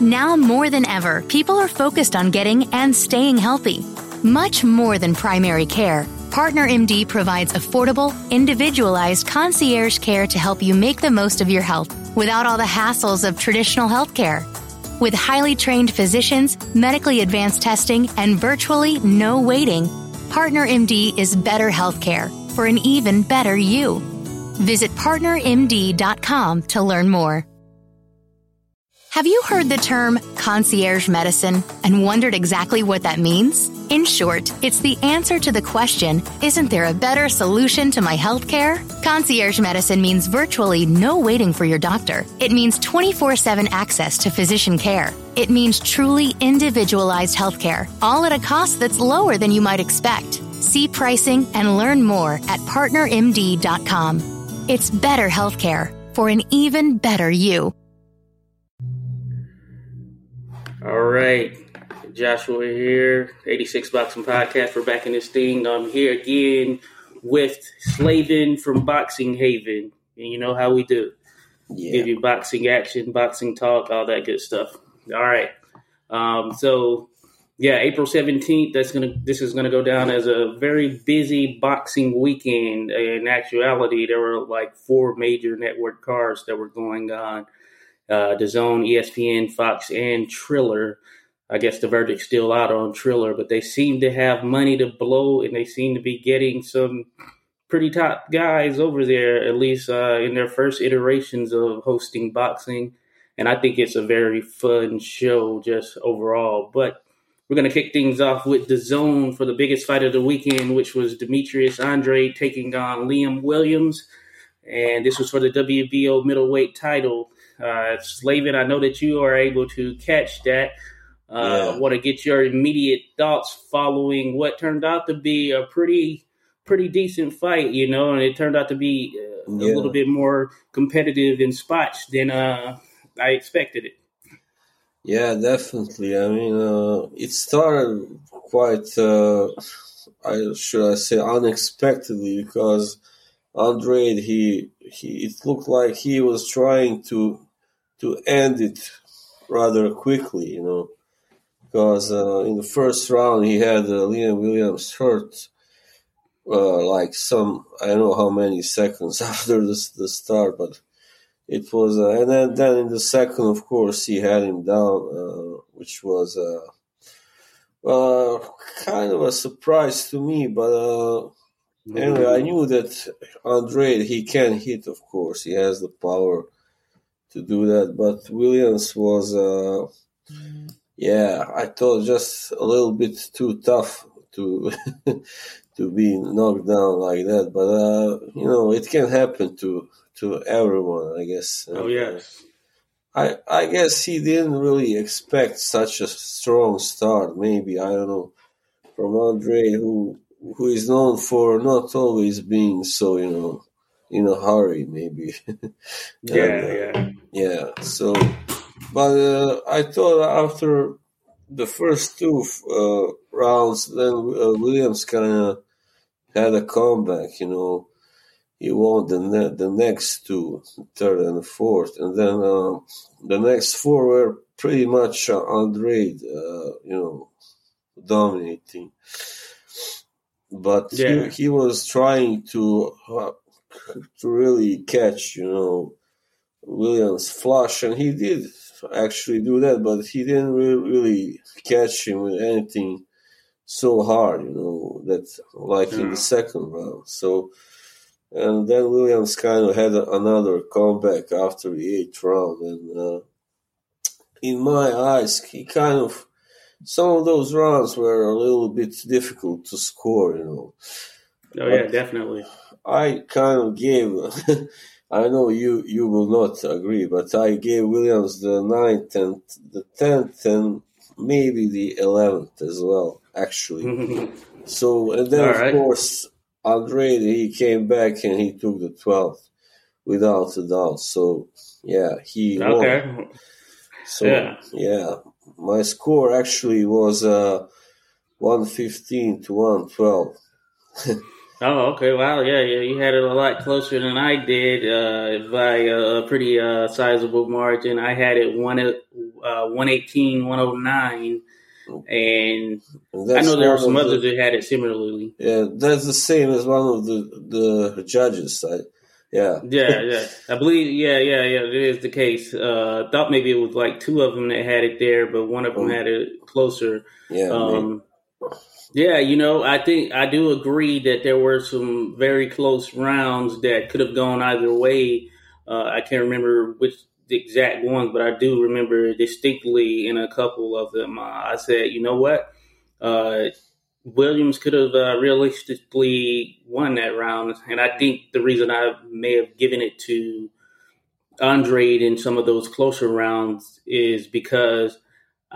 Now more than ever, people are focused on getting and staying healthy. Much more than primary care, Partner MD provides affordable, individualized concierge care to help you make the most of your health without all the hassles of traditional healthcare. With highly trained physicians, medically advanced testing, and virtually no waiting, Partner MD is better healthcare for an even better you. Visit partnermd.com to learn more. Have you heard the term concierge medicine and wondered exactly what that means? In short, it's the answer to the question Isn't there a better solution to my health care? Concierge medicine means virtually no waiting for your doctor. It means 24 7 access to physician care. It means truly individualized health care, all at a cost that's lower than you might expect. See pricing and learn more at partnermd.com. It's better healthcare for an even better you. All right. Joshua here, 86 Boxing Podcast. We're back in this thing. I'm here again with Slavin from Boxing Haven. And you know how we do. Yeah. Give you boxing action, boxing talk, all that good stuff. All right. Um, so yeah, April 17th, that's gonna this is gonna go down as a very busy boxing weekend. In actuality, there were like four major network cars that were going on uh, DAZN, ESPN, Fox, and Triller. I guess the verdict's still out on Triller, but they seem to have money to blow, and they seem to be getting some pretty top guys over there, at least uh, in their first iterations of hosting boxing. And I think it's a very fun show just overall. But we're going to kick things off with DAZN for the biggest fight of the weekend, which was Demetrius Andre taking on Liam Williams. And this was for the WBO middleweight title. Uh, Slavin, I know that you are able to catch that. Uh, yeah. Want to get your immediate thoughts following what turned out to be a pretty pretty decent fight, you know, and it turned out to be uh, yeah. a little bit more competitive in spots than uh, I expected it. Yeah, definitely. I mean, uh, it started quite, uh, I should I say, unexpectedly because Andrade, he he, it looked like he was trying to to end it rather quickly, you know, because uh, in the first round he had uh, Liam Williams hurt uh, like some I don't know how many seconds after the, the start, but it was uh, and then then in the second, of course, he had him down, uh, which was uh, well kind of a surprise to me, but. Anyway, I knew that Andre he can hit. Of course, he has the power to do that. But Williams was, uh, yeah, I thought just a little bit too tough to to be knocked down like that. But uh, you know, it can happen to to everyone, I guess. Oh yes. I I guess he didn't really expect such a strong start. Maybe I don't know from Andre, who who is known for not always being so you know in a hurry, maybe. yeah, and, uh, yeah, yeah. So, but uh, I thought after the first two uh, rounds, then uh, Williams kind of had a comeback. You know, he won the ne- the next two, third and fourth, and then uh, the next four were pretty much uh, Andrade, uh, you know, dominating. But yeah. he, he was trying to to really catch, you know, Williams' flush, and he did actually do that, but he didn't really, really catch him with anything so hard, you know, that like in the second round. So, and then Williams kind of had another comeback after the eighth round, and uh, in my eyes, he kind of some of those rounds were a little bit difficult to score, you know. Oh yeah, definitely. I kind of gave. I know you you will not agree, but I gave Williams the ninth and the tenth and maybe the eleventh as well. Actually, so and then All of right. course Andre he came back and he took the twelfth without a doubt. So yeah, he okay. Won. So yeah. yeah, my score actually was uh, one fifteen to one twelve. Oh, okay. Wow. Yeah, yeah. You had it a lot closer than I did uh, by a pretty uh, sizable margin. I had it one uh, 118, 109. And I know there were some others the, that had it similarly. Yeah, that's the same as one of the the judges. I, yeah, yeah, yeah. I believe. Yeah, yeah, yeah. It is the case. Uh, I thought maybe it was like two of them that had it there, but one of them oh. had it closer. Yeah. Um, yeah, you know, I think I do agree that there were some very close rounds that could have gone either way. Uh, I can't remember which exact ones, but I do remember distinctly in a couple of them. Uh, I said, you know what, uh, Williams could have uh, realistically won that round, and I think the reason I may have given it to Andrade in some of those closer rounds is because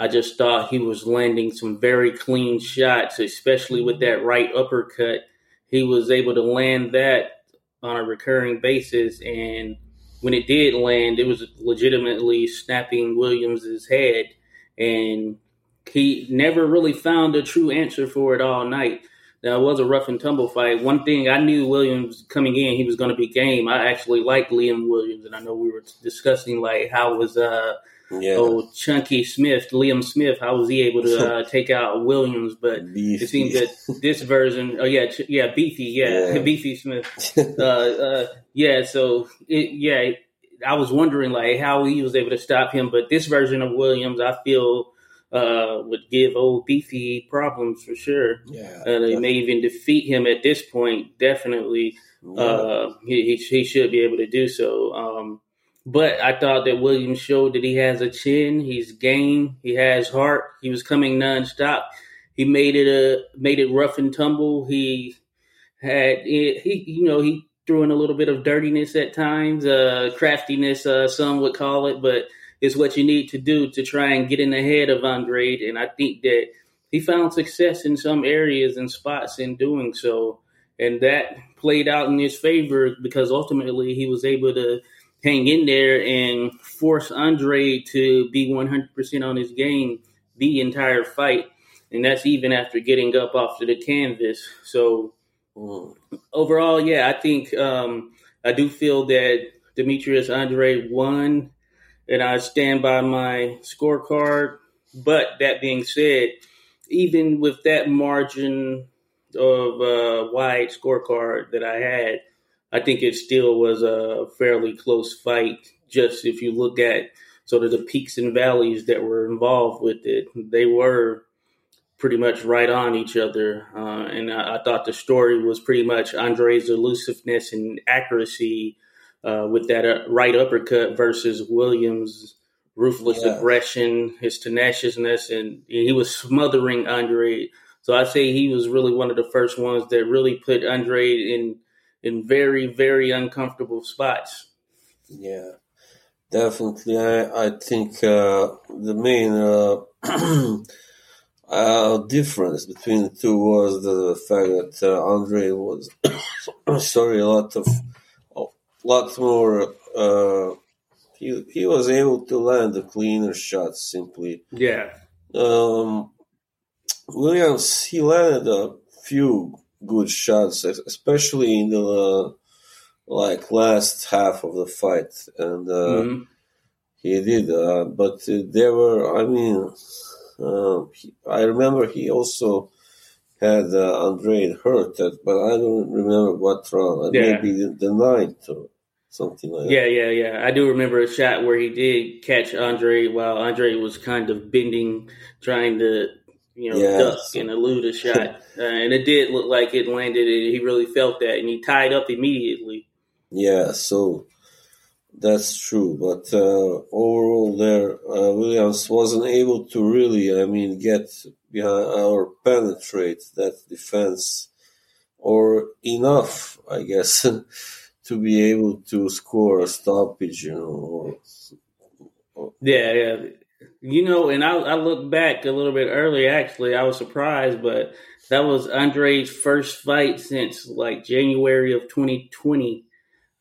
I just thought he was landing some very clean shots, especially with that right uppercut. He was able to land that on a recurring basis, and when it did land, it was legitimately snapping Williams's head, and he never really found a true answer for it all night. It was a rough and tumble fight. One thing I knew Williams coming in, he was going to be game. I actually liked Liam Williams, and I know we were discussing like how was uh yeah. Oh, Chunky Smith, Liam Smith, how was he able to uh, take out Williams? But beefy. it seems that this version, oh yeah, yeah, Beefy, yeah, yeah. Beefy Smith, uh, uh, yeah. So it, yeah, I was wondering like how he was able to stop him, but this version of Williams, I feel. Uh, would give old Beefy problems for sure. Yeah, and they may even defeat him at this point. Definitely, yeah. uh, he, he should be able to do so. Um, but I thought that Williams showed that he has a chin. He's game. He has heart. He was coming nonstop. He made it a made it rough and tumble. He had he you know he threw in a little bit of dirtiness at times, uh, craftiness, uh, some would call it, but it's what you need to do to try and get in the head of Andrade. And I think that he found success in some areas and spots in doing so, and that played out in his favor because ultimately he was able to hang in there and force Andre to be 100% on his game the entire fight. And that's even after getting up off to the canvas. So overall, yeah, I think um, I do feel that Demetrius Andre won, and I stand by my scorecard. But that being said, even with that margin of uh, wide scorecard that I had, I think it still was a fairly close fight. Just if you look at sort of the peaks and valleys that were involved with it, they were pretty much right on each other. Uh, and I, I, thought the story was pretty much Andre's elusiveness and accuracy uh, with that uh, right uppercut versus Williams' ruthless yeah. aggression, his tenaciousness, and he was smothering Andre. So I say he was really one of the first ones that really put Andre in in very very uncomfortable spots. Yeah, definitely. I I think uh, the main uh, uh, difference between the two was the fact that uh, Andre was sorry a lot of a lot more. Uh, he he was able to land the cleaner shots simply. Yeah. Um, Williams he landed a few good shots, especially in the uh, like last half of the fight, and uh, mm-hmm. he did. Uh, but there were, I mean, uh, he, I remember he also had uh, Andre hurt, that, but I don't remember what round. Yeah. Maybe the, the ninth or something like yeah, that. Yeah, yeah, yeah. I do remember a shot where he did catch Andre while Andre was kind of bending, trying to you know, yeah. duck and elude a shot. uh, and it did look like it landed, and he really felt that, and he tied up immediately. Yeah, so that's true. But uh, overall, there uh, Williams wasn't able to really, I mean, get behind or penetrate that defense or enough, I guess, to be able to score a stoppage, you know. Or, or, yeah, yeah. You know, and I, I look back a little bit earlier. Actually, I was surprised, but that was Andre's first fight since like January of 2020.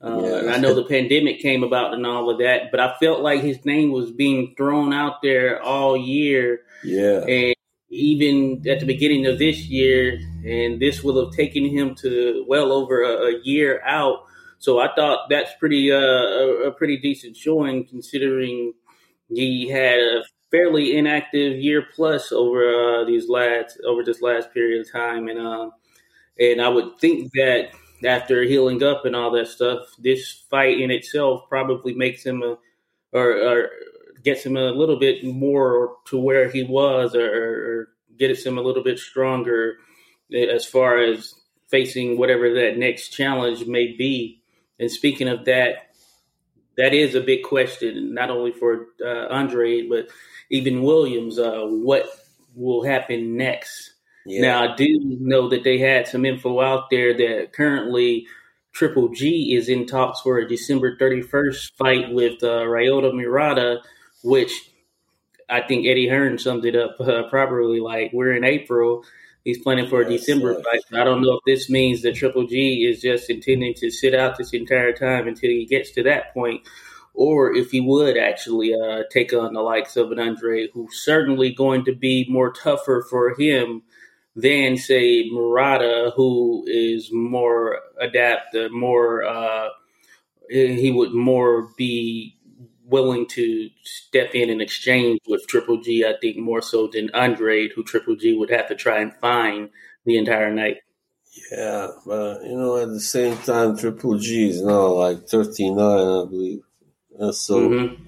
Uh, yeah. And I know the pandemic came about and all of that, but I felt like his name was being thrown out there all year. Yeah. And even at the beginning of this year, and this will have taken him to well over a, a year out. So I thought that's pretty uh, a, a pretty decent showing considering he had a fairly inactive year plus over uh, these last over this last period of time, and um, and I would think that after healing up and all that stuff, this fight in itself probably makes him a or, or gets him a little bit more to where he was, or, or gets him a little bit stronger as far as facing whatever that next challenge may be. And speaking of that, that is a big question, not only for uh, Andre, but even Williams. Uh, what will happen next? Yeah. Now, I do know that they had some info out there that currently Triple G is in talks for a December 31st fight with uh, Ryota Murata, which I think Eddie Hearn summed it up uh, properly. Like, we're in April He's planning for a December fight. I don't know if this means that Triple G is just intending to sit out this entire time until he gets to that point, or if he would actually uh, take on the likes of an Andre, who's certainly going to be more tougher for him than say Murata, who is more adaptive, more uh, he would more be willing to step in and exchange with Triple G, I think more so than Andre, who Triple G would have to try and find the entire night. Yeah, but you know, at the same time, Triple G is now like 39, I believe. And so mm-hmm.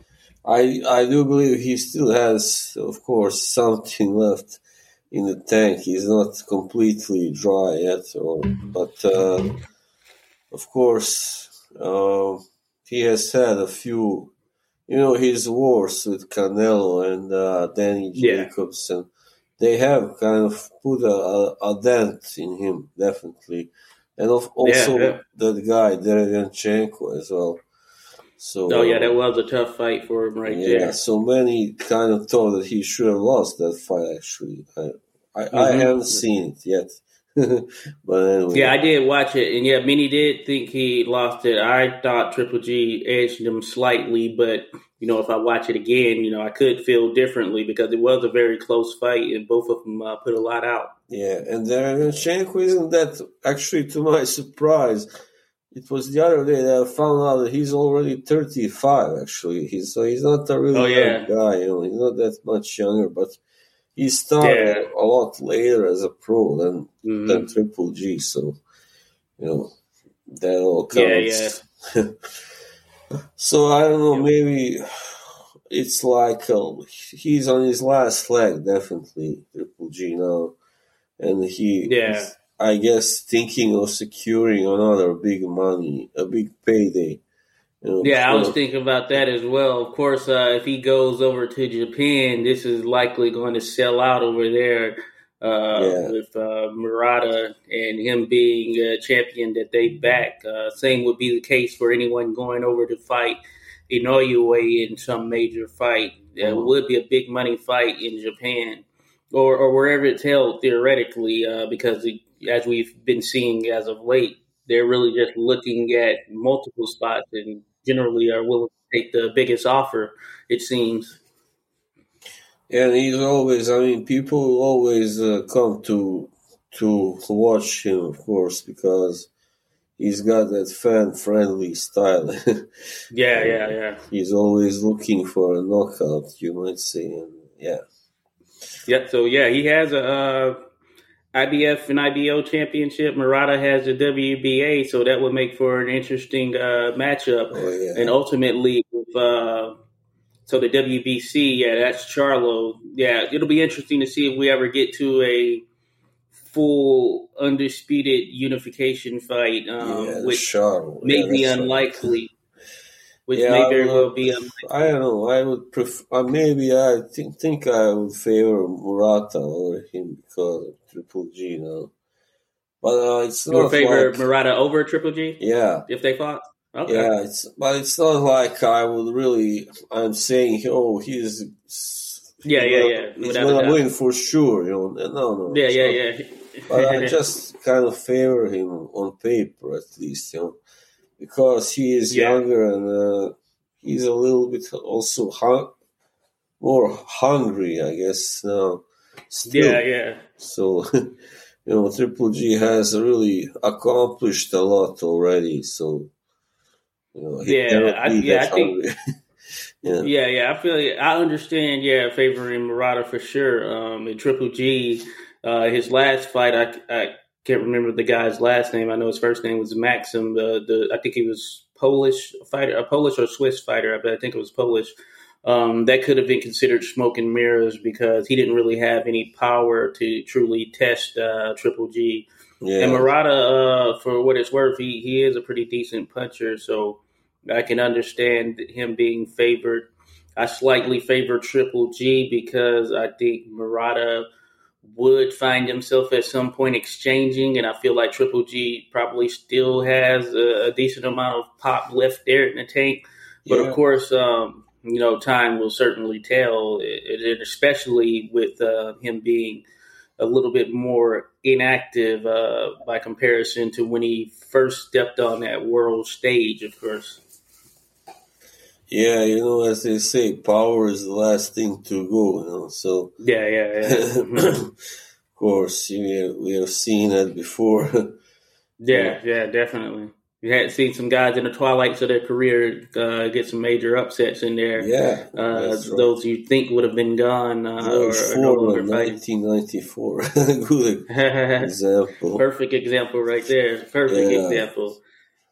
I I do believe he still has, of course, something left in the tank. He's not completely dry yet, or but uh, of course, uh, he has had a few you know his wars with Canelo and uh, Danny Jacobs, yeah. and they have kind of put a, a, dent in him, definitely, and of, also yeah, yeah. that guy Derevyanchenko as well. So, oh yeah, that was a tough fight for him right yeah, there. So many kind of thought that he should have lost that fight. Actually, I I, mm-hmm. I haven't seen it yet. but anyway. Yeah, I did watch it, and yeah, many did think he lost it. I thought Triple G edged him slightly, but you know, if I watch it again, you know, I could feel differently because it was a very close fight, and both of them uh, put a lot out. Yeah, and Derevyanchenko isn't that actually, to my surprise. It was the other day that I found out that he's already 35. Actually, he's so he's not a really oh, yeah. young guy. You know, he's not that much younger, but he started yeah. a lot later as a pro than mm-hmm. than Triple G. So you know that all counts. Yeah, yeah. so I don't know. Maybe it's like uh, he's on his last leg, definitely Triple G now, and he yeah. I guess thinking of securing another big money, a big payday yeah, I was thinking about that as well. Of course, uh, if he goes over to Japan, this is likely going to sell out over there uh, yeah. with uh, Murata and him being a champion that they back. Uh, same would be the case for anyone going over to fight Inoue in some major fight. It mm-hmm. would be a big money fight in Japan or, or wherever it's held theoretically, uh, because it, as we've been seeing as of late, they're really just looking at multiple spots and generally are willing to take the biggest offer. It seems. And he's always. I mean, people always uh, come to to watch him, of course, because he's got that fan friendly style. yeah, yeah, yeah. He's always looking for a knockout, you might say, and yeah. Yeah, so yeah, he has a uh, IBF and IBO championship. Murata has the WBA, so that would make for an interesting uh, matchup. Oh, yeah. And ultimately, with, uh, so the WBC, yeah, that's Charlo. Yeah, it'll be interesting to see if we ever get to a full undisputed unification fight, um, yeah, which may be unlikely which yeah, may very well be. I don't know. I would prefer. Uh, maybe I think think I would favor Murata over him because of Triple G now. But uh, it's not. You favor like, Murata over Triple G? Yeah. If they fought. Okay. Yeah, it's but it's not like I would really. I'm saying, oh, he's. Yeah, yeah, yeah. He's gonna win for sure. You know, no, no. Yeah, yeah, yeah. but I just kind of favor him on paper, at least. You know because he is yeah. younger and uh, he's a little bit also hung- more hungry, I guess. Now, still. yeah, yeah. So, you know, Triple G has really accomplished a lot already. So, you know, yeah, I, yeah, I think. Yeah, yeah, yeah. I feel I understand. Yeah, favoring Murata for sure. Um, in Triple G, uh, his last fight, I, I can't remember the guy's last name. I know his first name was Maxim. The the I think he was Polish fighter, a Polish or Swiss fighter. I think it was Polish. Um, that could have been considered smoke and mirrors because he didn't really have any power to truly test uh, Triple G. Yeah. And Murata, uh, for what it's worth, he, he is a pretty decent puncher, so I can understand him being favored. I slightly favor Triple G because I think Murata would find himself at some point exchanging, and I feel like Triple G probably still has a, a decent amount of pop left there in the tank. But yeah. of course, um, you know, time will certainly tell, and especially with uh, him being a little bit more inactive uh, by comparison to when he first stepped on that world stage, of course. Yeah, you know, as they say, power is the last thing to go. You know, so yeah, yeah, yeah. of course, we have, we have seen that before. yeah, yeah, definitely. You had seen some guys in the twilights of their career uh, get some major upsets in there. Yeah, uh, right. those you think would have been gone uh, or, or no 1994. Good example. Perfect example right there. Perfect yeah. example.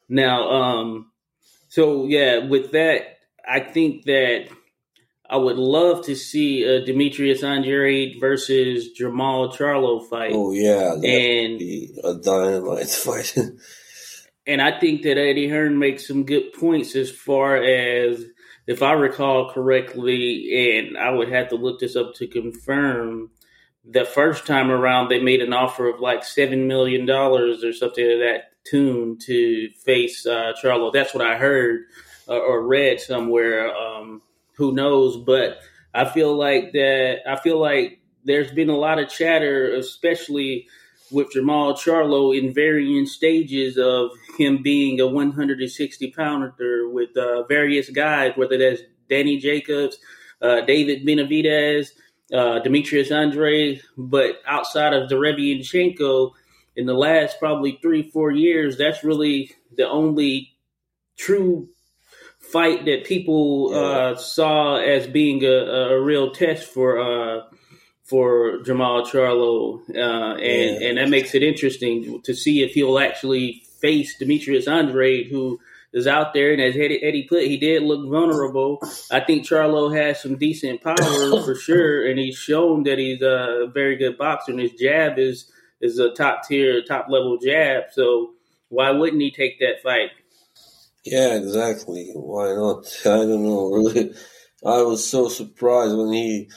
Now, um, so yeah, with that I think that I would love to see a Demetrius Andrade versus Jermall Charlo fight. Oh yeah, and a dynamite fight. and I think that Eddie Hearn makes some good points as far as if I recall correctly, and I would have to look this up to confirm. The first time around, they made an offer of like seven million dollars or something of that tune to face uh, Charlo. That's what I heard or read somewhere. Um, who knows? But I feel like that. I feel like there's been a lot of chatter, especially with Jermall Charlo in varying stages of him being a 160 pounder with uh, various guys, whether that's Danny Jacobs, uh, David Benavidez, uh, Demetrius Andrade. But outside of Derevyanchenko, in the last probably three, four years, that's really the only true fight that people uh, saw as being a, a real test for uh, for Jermall Charlo, uh, and yeah. and that makes it interesting to see if he'll actually face Demetrius Andrade, who is out there. And as Eddie, Eddie put, he did look vulnerable. I think Charlo has some decent power for sure, and he's shown that he's a very good boxer. And his jab is is a top tier, top level jab. So why wouldn't he take that fight? Yeah, exactly. Why not? I don't know. Really, I was so surprised when he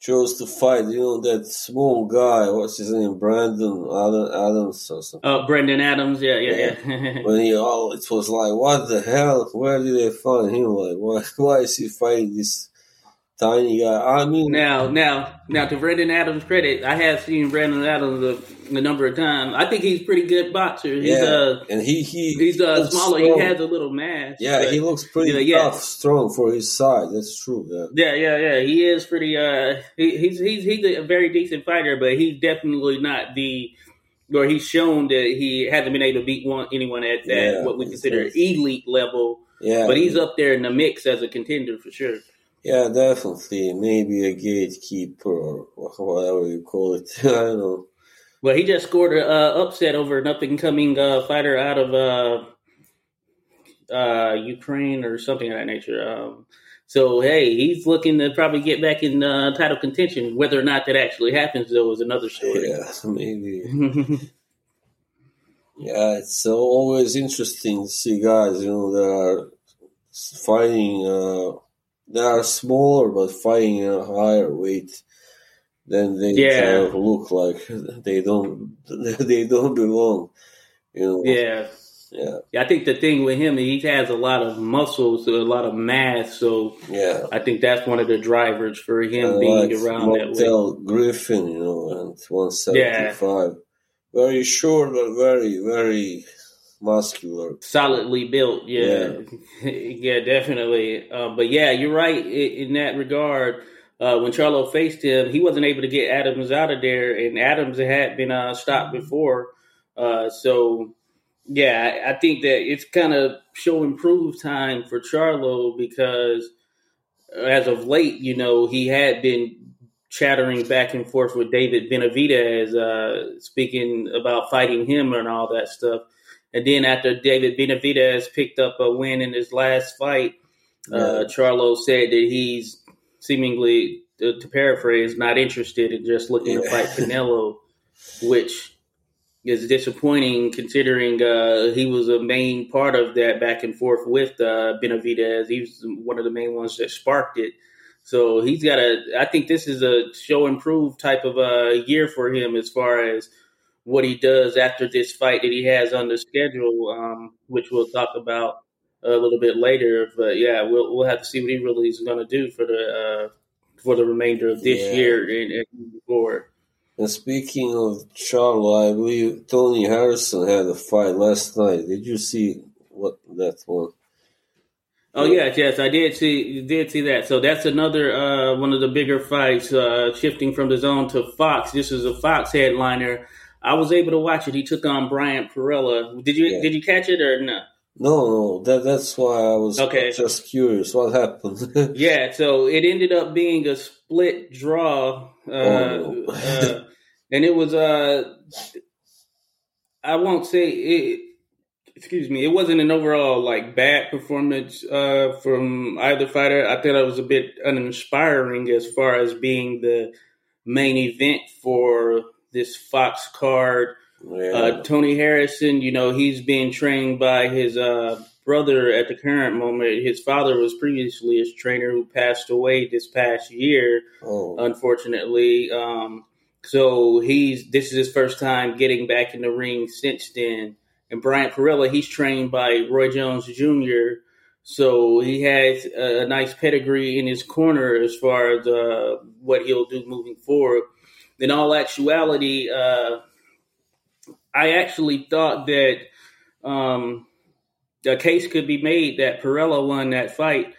chose to fight. You know that small guy. What's his name? Brandon Adams or something. Oh, Brendan Adams. Yeah, yeah, yeah. when he oh, it was like, what the hell? Where did they find him? Like, why? Why is he fighting this? Tiny guy. I mean, now, now, now, to Brendan Adams' credit, I have seen Brendan Adams a, a number of times. I think he's pretty good boxer. He's, yeah, uh, and he he he's uh, smaller. Strong. He has a little mass. Yeah, but, he looks pretty yeah, tough, yeah. strong for his size. That's true. Yeah, yeah, yeah. yeah. He is pretty. Uh, he, he's he's he's a very decent fighter, but he's definitely not the. Or he's shown that he hasn't been able to beat one anyone at that yeah, what we consider elite level. Yeah, but he's up there in the mix as a contender for sure. Yeah, definitely. Maybe a gatekeeper or whatever you call it. I don't know. Well, he just scored an uh, upset over an up and coming uh, fighter out of uh, uh, Ukraine or something of that nature. Um, so, hey, he's looking to probably get back in uh, title contention. Whether or not that actually happens, though, is another story. Yeah, maybe. yeah, it's always interesting to see guys, you know, that are fighting uh, they are smaller but fighting a higher weight then they yeah. kind of look like they don't they don't belong you know yeah yeah. I think the thing with him, he has a lot of muscles, a lot of mass. So yeah, I think that's one of the drivers for him being like around Montell that way. Griffin, you know, and one seventy five, yeah. very short but very very muscular, solidly built. Yeah, yeah, yeah definitely. Uh, but yeah, you're right in, in that regard. Uh, when Charlo faced him, he wasn't able to get Adams out of there, and Adams had been uh, stopped before. Uh, so, yeah, I, I, think that it's kind of show improved time for Charlo because as of late, you know, he had been chattering back and forth with David Benavidez, uh, speaking about fighting him and all that stuff. And then after David Benavidez picked up a win in his last fight, uh, Charlo said that he's seemingly, to, to, paraphrase, not interested in just looking yeah. to fight Canelo, which is disappointing considering uh, he was a main part of that back and forth with uh, Benavidez. He was one of the main ones that sparked it. So he's got a. I think this is a show improve type of a year for him as far as what he does after this fight that he has on the schedule, um, which we'll talk about a little bit later. But yeah, we'll we'll have to see what he really is going to do for the uh, for the remainder of this yeah. year and, and forward. And speaking of Charlo, I believe Tony Harrison had a fight last night. Did you see what that one? Oh yes, yes, I did see did see that. So that's another uh, one of the bigger fights, uh, shifting from DAZN to Fox. This is a Fox headliner. I was able to watch it. He took on Bryant Perrella. Did you yeah. did you catch it or not? No, no, that that's why I was okay. just curious what happened. yeah, so it ended up being a split draw, uh, oh. uh, and it was uh, I won't say it. Excuse me, it wasn't an overall like bad performance uh, from either fighter. I thought it was a bit uninspiring as far as being the main event for this Fox card. Yeah. Uh, Tony Harrison, you know, he's being trained by his uh, brother at the current moment. His father was previously his trainer who passed away this past year, oh. unfortunately. Um, so he's this is his first time getting back in the ring since then. And Bryant Perrella, he's trained by Roy Jones Jr. So he has a, nice pedigree in his corner as far as uh, what he'll do moving forward. In all actuality, uh, I actually thought that um, a case could be made that Perrella won that fight.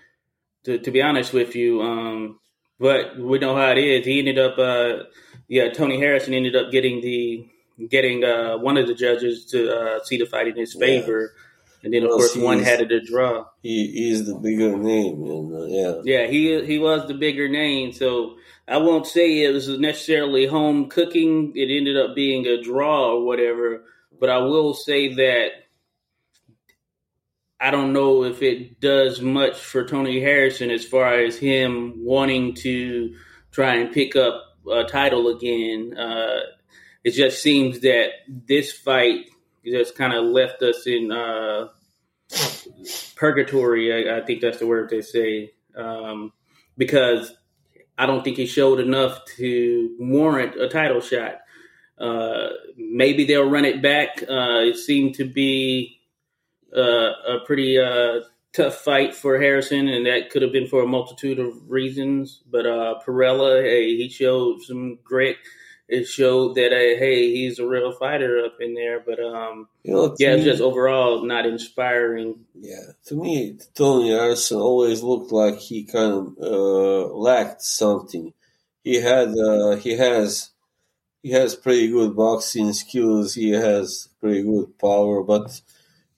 To, to be honest with you, um, but we know how it is. He ended up, uh, yeah, Tony Harrison ended up getting the getting uh, one of the judges to uh, see the fight in his favor. Yeah. And then, of course, one had it a draw. He is the bigger name, and uh, yeah, yeah, he he was the bigger name. So I won't say it was necessarily home cooking. It ended up being a draw or whatever. But I will say that I don't know if it does much for Tony Harrison as far as him wanting to try and pick up a title again. Uh, it just seems that this fight just kind of left us in uh, purgatory. I, I, think that's the word they say um, because I don't think he showed enough to warrant a title shot. Uh, maybe they'll run it back. Uh, it seemed to be uh, a pretty uh, tough fight for Harrison, and that could have been for a multitude of reasons. But uh, Perrella, hey, he showed some grit it showed that uh, hey, he's a real fighter up in there. But um, you know, yeah, me, just overall not inspiring. Yeah, to me, Tony Harrison always looked like he kind of uh, lacked something. He had, uh, he has, he has pretty good boxing skills. He has pretty good power, but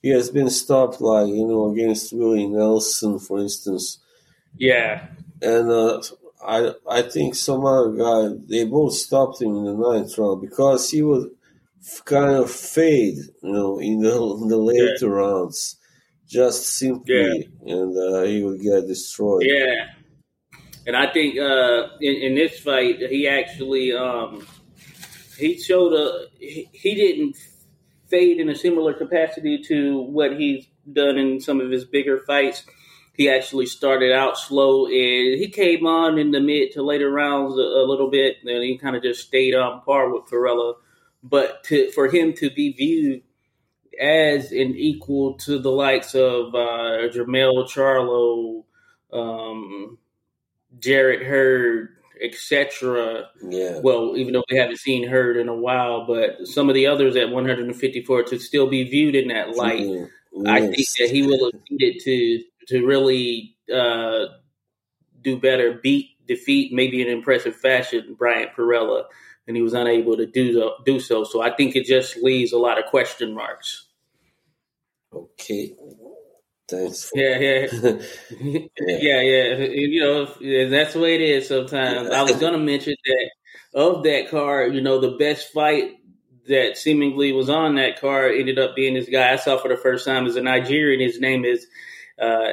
he has been stopped, like you know, against Willie Nelson, for instance. Yeah, and uh, I I think some other guy they both stopped him in the ninth round because he would kind of fade, you know, in the in the later yeah. rounds, just simply, yeah. and uh, he would get destroyed. Yeah, and I think uh, in, in this fight he actually um, he showed a he, he didn't fade in a similar capacity to what he's done in some of his bigger fights he actually started out slow and he came on in the mid to later rounds a, a little bit and he kind of just stayed on par with Perrella. But to, for him to be viewed as an equal to the likes of uh, Jermell Charlo, um, Jarrett Hurd, etc. Yeah. Well, even though we haven't seen Hurd in a while, but some of the others at 154 to still be viewed in that light. Yes. I think that he will have needed to to really uh, do better, beat, defeat, maybe in impressive fashion, Bryant Perrella, and he was unable to do do so. So I think it just leaves a lot of question marks. Okay. Thanks. Yeah, yeah, yeah, yeah, yeah. You know, that's the way it is. Sometimes I was gonna mention that of that card. You know, the best fight that seemingly was on that card ended up being this guy I saw for the first time as a Nigerian. His name is uh,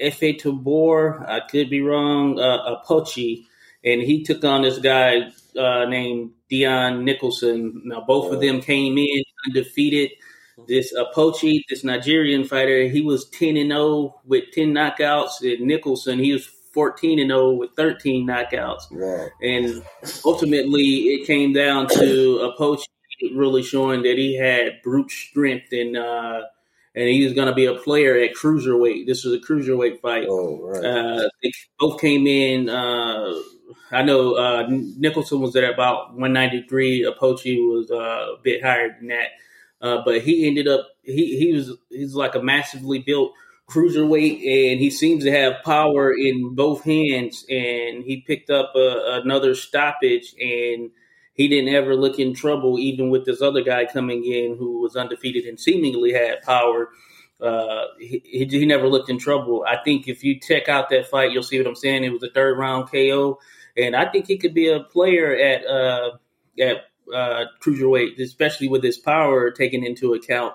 Efe Tabor. I could be wrong. Uh, Apochi, and he took on this guy uh, named Deon Nicholson. Now both of them came in undefeated. This Apochi, this Nigerian fighter, he was ten and 0 with ten knockouts. And Nicholson, he was 14 and 0 with 13 knockouts. Wow. And ultimately, it came down to Apochi really showing that he had brute strength and uh, and he was going to be a player at cruiserweight. This was a cruiserweight fight. Oh, right. Uh, they both came in. Uh, I know uh, Nicholson was at about 193. Apochi was uh, a bit higher than that, uh, but he ended up he he was he's like a massively built cruiserweight, and he seems to have power in both hands. And he picked up a, another stoppage and he didn't ever look in trouble, even with this other guy coming in who was undefeated and seemingly had power. Uh, he, he, never looked in trouble. I think if you check out that fight, you'll see what I'm saying. It was a third round KO, and I think he could be a player at uh, at uh, cruiserweight, especially with his power taken into account.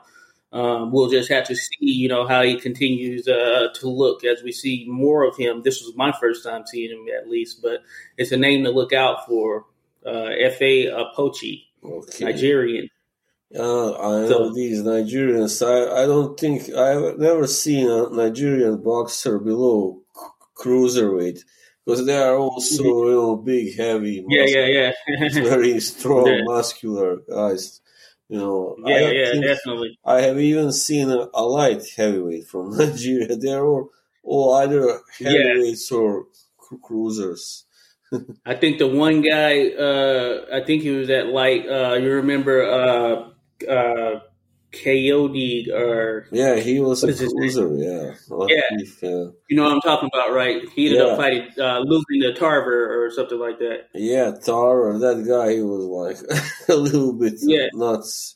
Um, we'll just have to see, you know, how he continues uh, to look as we see more of him. This was my first time seeing him, at least, but it's a name to look out for uh, F.A. Apochi, okay. Nigerian. Uh, I know these Nigerians. I, I don't think I've never seen a Nigerian boxer below cruiserweight because they are also mm-hmm. you know big, heavy, yeah, yeah, yeah, very strong, yeah. muscular guys. You know, yeah, yeah, definitely. I have even seen a, a, light heavyweight from Nigeria. They're all, all either heavyweights yeah. or cruisers. I think the one guy, uh, I think he was at like Uh, you remember uh, uh, Kayode or yeah, he was a cruiser. Yeah, yeah. yeah. You know what I'm talking about, right? He ended yeah. up fighting, uh, losing to Tarver or something like that. Yeah, Tarver. That guy, he was like a little bit yeah. nuts.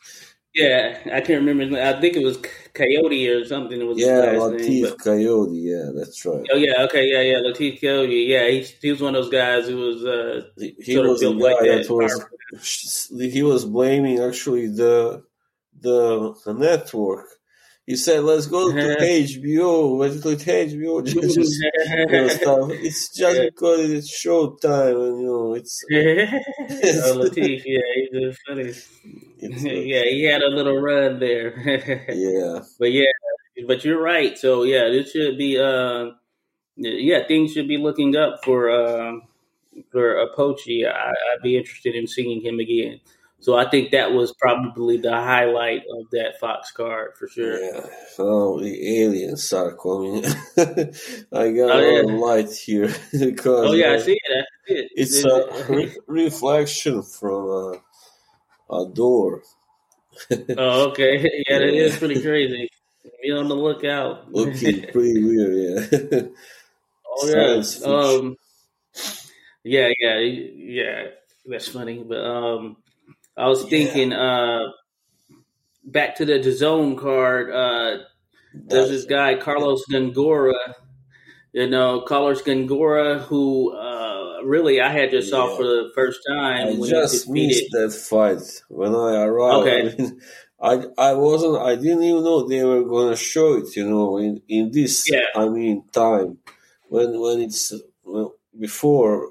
Yeah, I can't remember. I think it was Kayode or something. Was yeah, Lateef name, Kayode. Yeah, that's right. Oh yeah, okay, yeah, yeah, Lateef Coyote. Yeah, he, he was one of those guys who was uh, he, he was the guy like that. was he was blaming actually the the the network he said, "Let's go to HBO. Let's go to HBO." Just, just you know, stuff. It's just because it's showtime, and you know, it's. it's oh, Lateef, yeah, he's funny. yeah, he had a little run there. yeah, but yeah, but you're right. So yeah, this should be. Uh, yeah, things should be looking up for uh, for Apochi. I, I'd be interested in seeing him again. So I think that was probably the highlight of that Fox card for sure. Yeah. Oh, the aliens are coming. I got oh, yeah. a light here because oh yeah, uh, I see it. I see it. It's a re- reflection from a, a door. oh, okay. Yeah, that is pretty crazy. Be on the lookout. Looking pretty weird, yeah. oh yeah. Um, yeah, yeah, yeah. That's funny, but um I was thinking yeah. uh, back to the DAZN card. Uh, there's this guy Carlos Gongora. You know, Carlos Gongora, who uh, really I had just yeah. saw for the first time. I when just missed that fight when I arrived. Okay. I, mean, I, I wasn't. I didn't even know they were going to show it. You know, in in this. Yeah. I mean, time when when it's well, before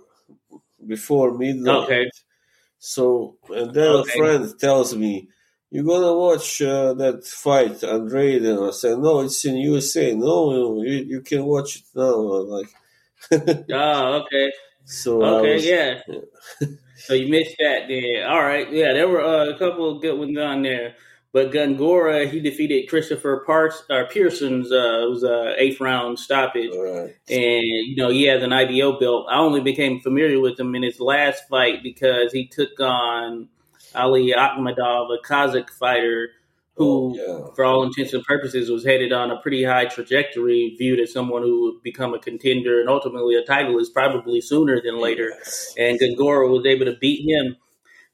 before midnight. Okay. So, and then okay. a friend tells me, "You're gonna watch uh, that fight, Andrade?" And I said, "No, it's in USA. No, you, you can watch it now." I'm like, oh, okay. So okay, was, yeah. yeah. so you missed that then. All right, yeah, there were uh, a couple of good ones on there. But Gongora, he defeated Christopher Parts, or Pearson's uh, it was a eighth round stoppage, right. and you know he has an IBO belt. I only became familiar with him in his last fight because he took on Ali Akhmedov, a Kazakh fighter who, oh, yeah. for all intents and purposes, was headed on a pretty high trajectory, viewed as someone who would become a contender and ultimately a titleist probably sooner than later. Yes. And Gongora was able to beat him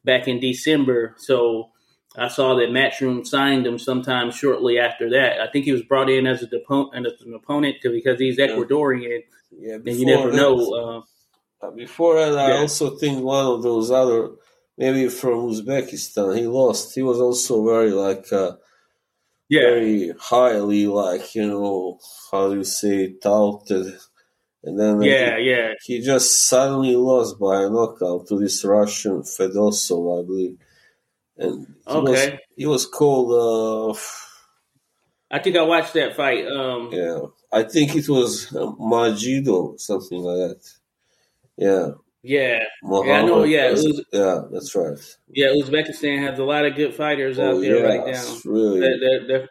back in December. So I saw that Matchroom signed him sometime shortly after that. I think he was brought in as a depo- as an opponent because he's Ecuadorian, Yeah, and you never that- know. Uh, Uh, Before that, I also think one of those other, maybe from Uzbekistan, he lost. He was also very like, uh, yeah, very highly like you know how do you say touted, and then yeah, yeah. he just suddenly lost by a knockout to this Russian Fedosov, I believe, and he was Okay, he was called. Uh, I think I watched that fight. Um, yeah, I think it was uh, Majido, something like that. Yeah, yeah, Mohammed, yeah, it was- was- yeah, that's right. yeah. Uzbekistan has a lot of good fighters out Oh, there yeah, right now. really They're- they're- they're-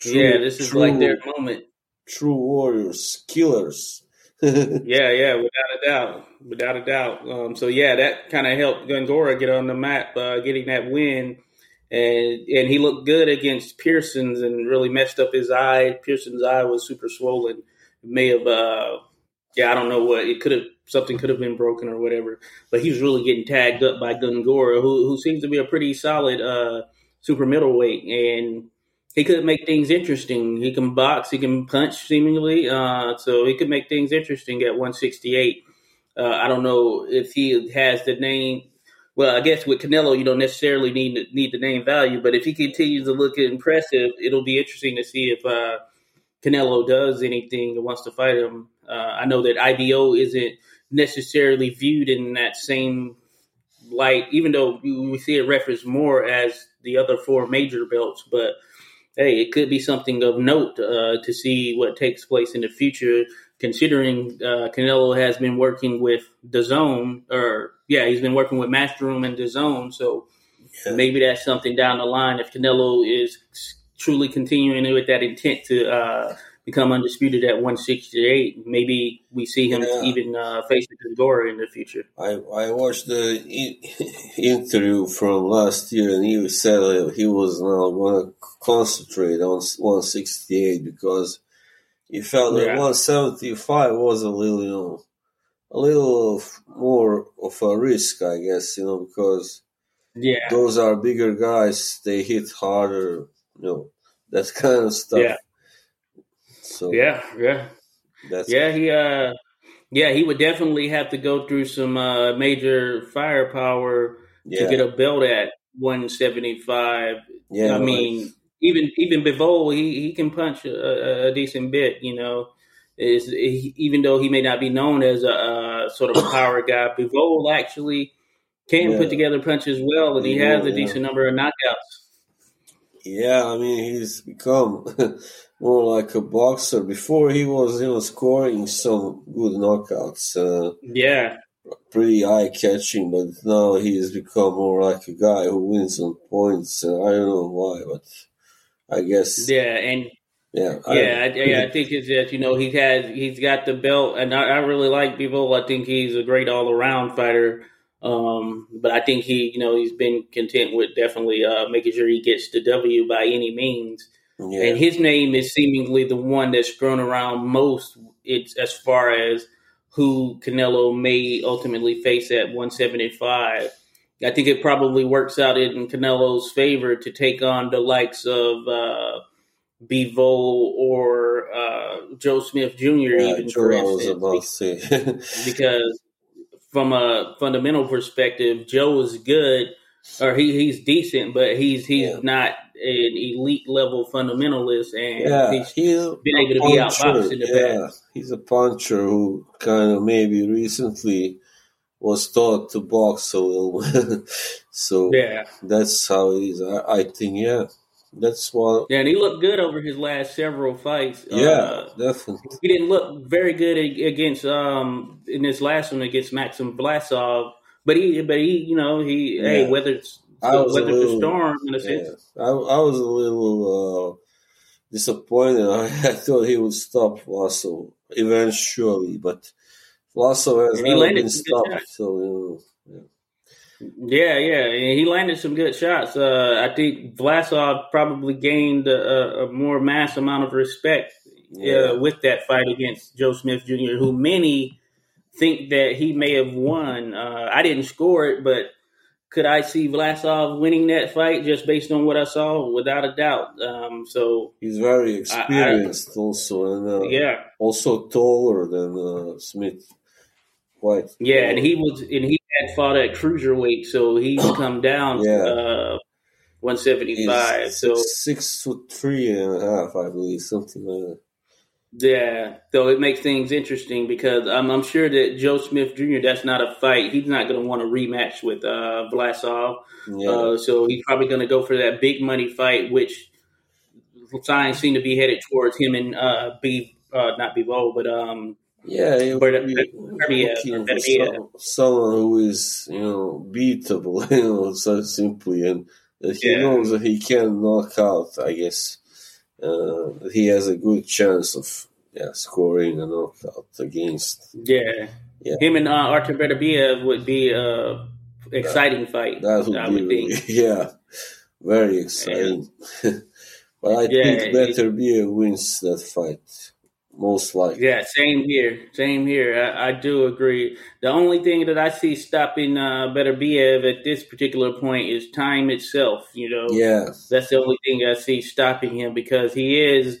true, yeah, this is true, like their moment. true warriors, killers. Yeah, yeah, without a doubt, without a doubt. Um, so yeah, that kind of helped Gongora get on the map, uh, getting that win, and and he looked good against Pearson's and really messed up his eye. Pearson's eye was super swollen. It may have, uh, yeah, I don't know what it could have. Something could have been broken or whatever, but he was really getting tagged up by Gongora, who who seems to be a pretty solid uh, super middleweight, and he could make things interesting. He can box, he can punch, seemingly. Uh, so he could make things interesting at 168. Uh, I don't know if he has the name. Well, I guess with Canelo, you don't necessarily need need the name value, but if he continues to look impressive, it'll be interesting to see if uh, Canelo does anything and wants to fight him. Uh, I know that IBO isn't necessarily viewed in that same light, even though we we see it referenced more as the other four major belts, but hey, it could be something of note uh, to see what takes place in the future. Considering uh, Canelo has been working with DAZN, or yeah, he's been working with Matchroom and DAZN, so Yeah. maybe that's something down the line. If Canelo is truly continuing with that intent to uh, become undisputed at 168, maybe we see him Yeah. even uh, facing Gongora in the future. I I watched the interview from last year, and he said he was now going to concentrate on 168 because he felt that 175 was a little, you know, a little of- more of a risk, I guess, you know, because Yeah, those are bigger guys, they hit harder, you know, that kind of stuff. Yeah. So yeah, yeah. that's Yeah, he uh yeah, he would definitely have to go through some uh major firepower yeah, to get a belt at 175. yeah. I mean, even even Bivol, he he can punch a, a decent bit, you know. Is even though he may not be known as a uh, sort of a power guy, Bivol actually can Yeah. put together punches well, and he Yeah, has a yeah. decent number of knockouts. Yeah, I mean he's become more like a boxer. Before he was, you know, scoring some good knockouts, uh, Yeah, pretty eye catching. But now he's become more like a guy who wins on points. And I don't know why, but I guess yeah, and yeah, I- Yeah, I, yeah, I think it's that you know he has he's got the belt, and I, I really like Bivol. I think he's a great all around fighter. Um, but I think he, you know, he's been content with definitely uh, making sure he gets the W by any means. yeah, And his name is seemingly the one that's thrown around most. It's as far as who Canelo may ultimately face at 175. I think it probably works out in Canelo's favor to take on the likes of uh, Bivol or uh, Joe Smith Jr. yeah, even Joe, for instance, say. because from a fundamental perspective, Joe is good or he, he's decent, but he's he's Yeah. not an elite level fundamentalist, and yeah, he's he's been able to be puncher. outboxed in the yeah, he's a puncher who kind of maybe recently was taught to box a little. so yeah, that's how it is. I, I think, yeah, that's what. yeah, and he looked good over his last several fights. Yeah, Uh, definitely. he didn't look very good against um in this last one against Maxim Vlasov, but he but he you know he hey Yeah. whether it's I was weathered the storm in a Yeah, sense. I, I was a little uh, disappointed. I, I thought he would stop Vlasov eventually, but Vlasov has He landed been stopped. So know, Yeah, yeah, and he landed some good shots. Uh, I think Vlasov probably gained a, a more mass amount of respect Yeah. uh, with that fight against Joe Smith Jr., who many think that he may have won. Uh, I didn't score it, but could I see Vlasov winning that fight just based on what I saw? Without a doubt. Um, so he's very experienced, I, I, also, and uh, yeah, also taller than uh, Smith. Yeah, and he was, and he had fought at cruiserweight, so he's come down. yeah. Uh, 175. He's so six foot three and a half, I believe, something like that. Yeah, so it makes things interesting because I'm, I'm sure that Joe Smith Jr. That's not a fight. He's not going to want a rematch with uh, Vlasov. Yeah. Uh, so he's probably going to go for that big money fight, which signs seem to be headed towards him and uh, B, uh, not Bivol, but um, yeah, but, uh, some, someone who is you know beatable, you know, so simply, and he yeah. knows that he can knock out. I guess uh, he has a good chance of yeah scoring a knockout against. Yeah, yeah. Him and uh, Artur Beterbiev would be a exciting that, fight. That would, I would be, think. yeah, very exciting. but I yeah, think Beterbiev wins that fight most likely. Yeah, same here. Same here. I, I, do agree. The only thing that I see stopping uh, Beterbiev at this particular point is time itself. You know, yes, that's the only thing I see stopping him because he is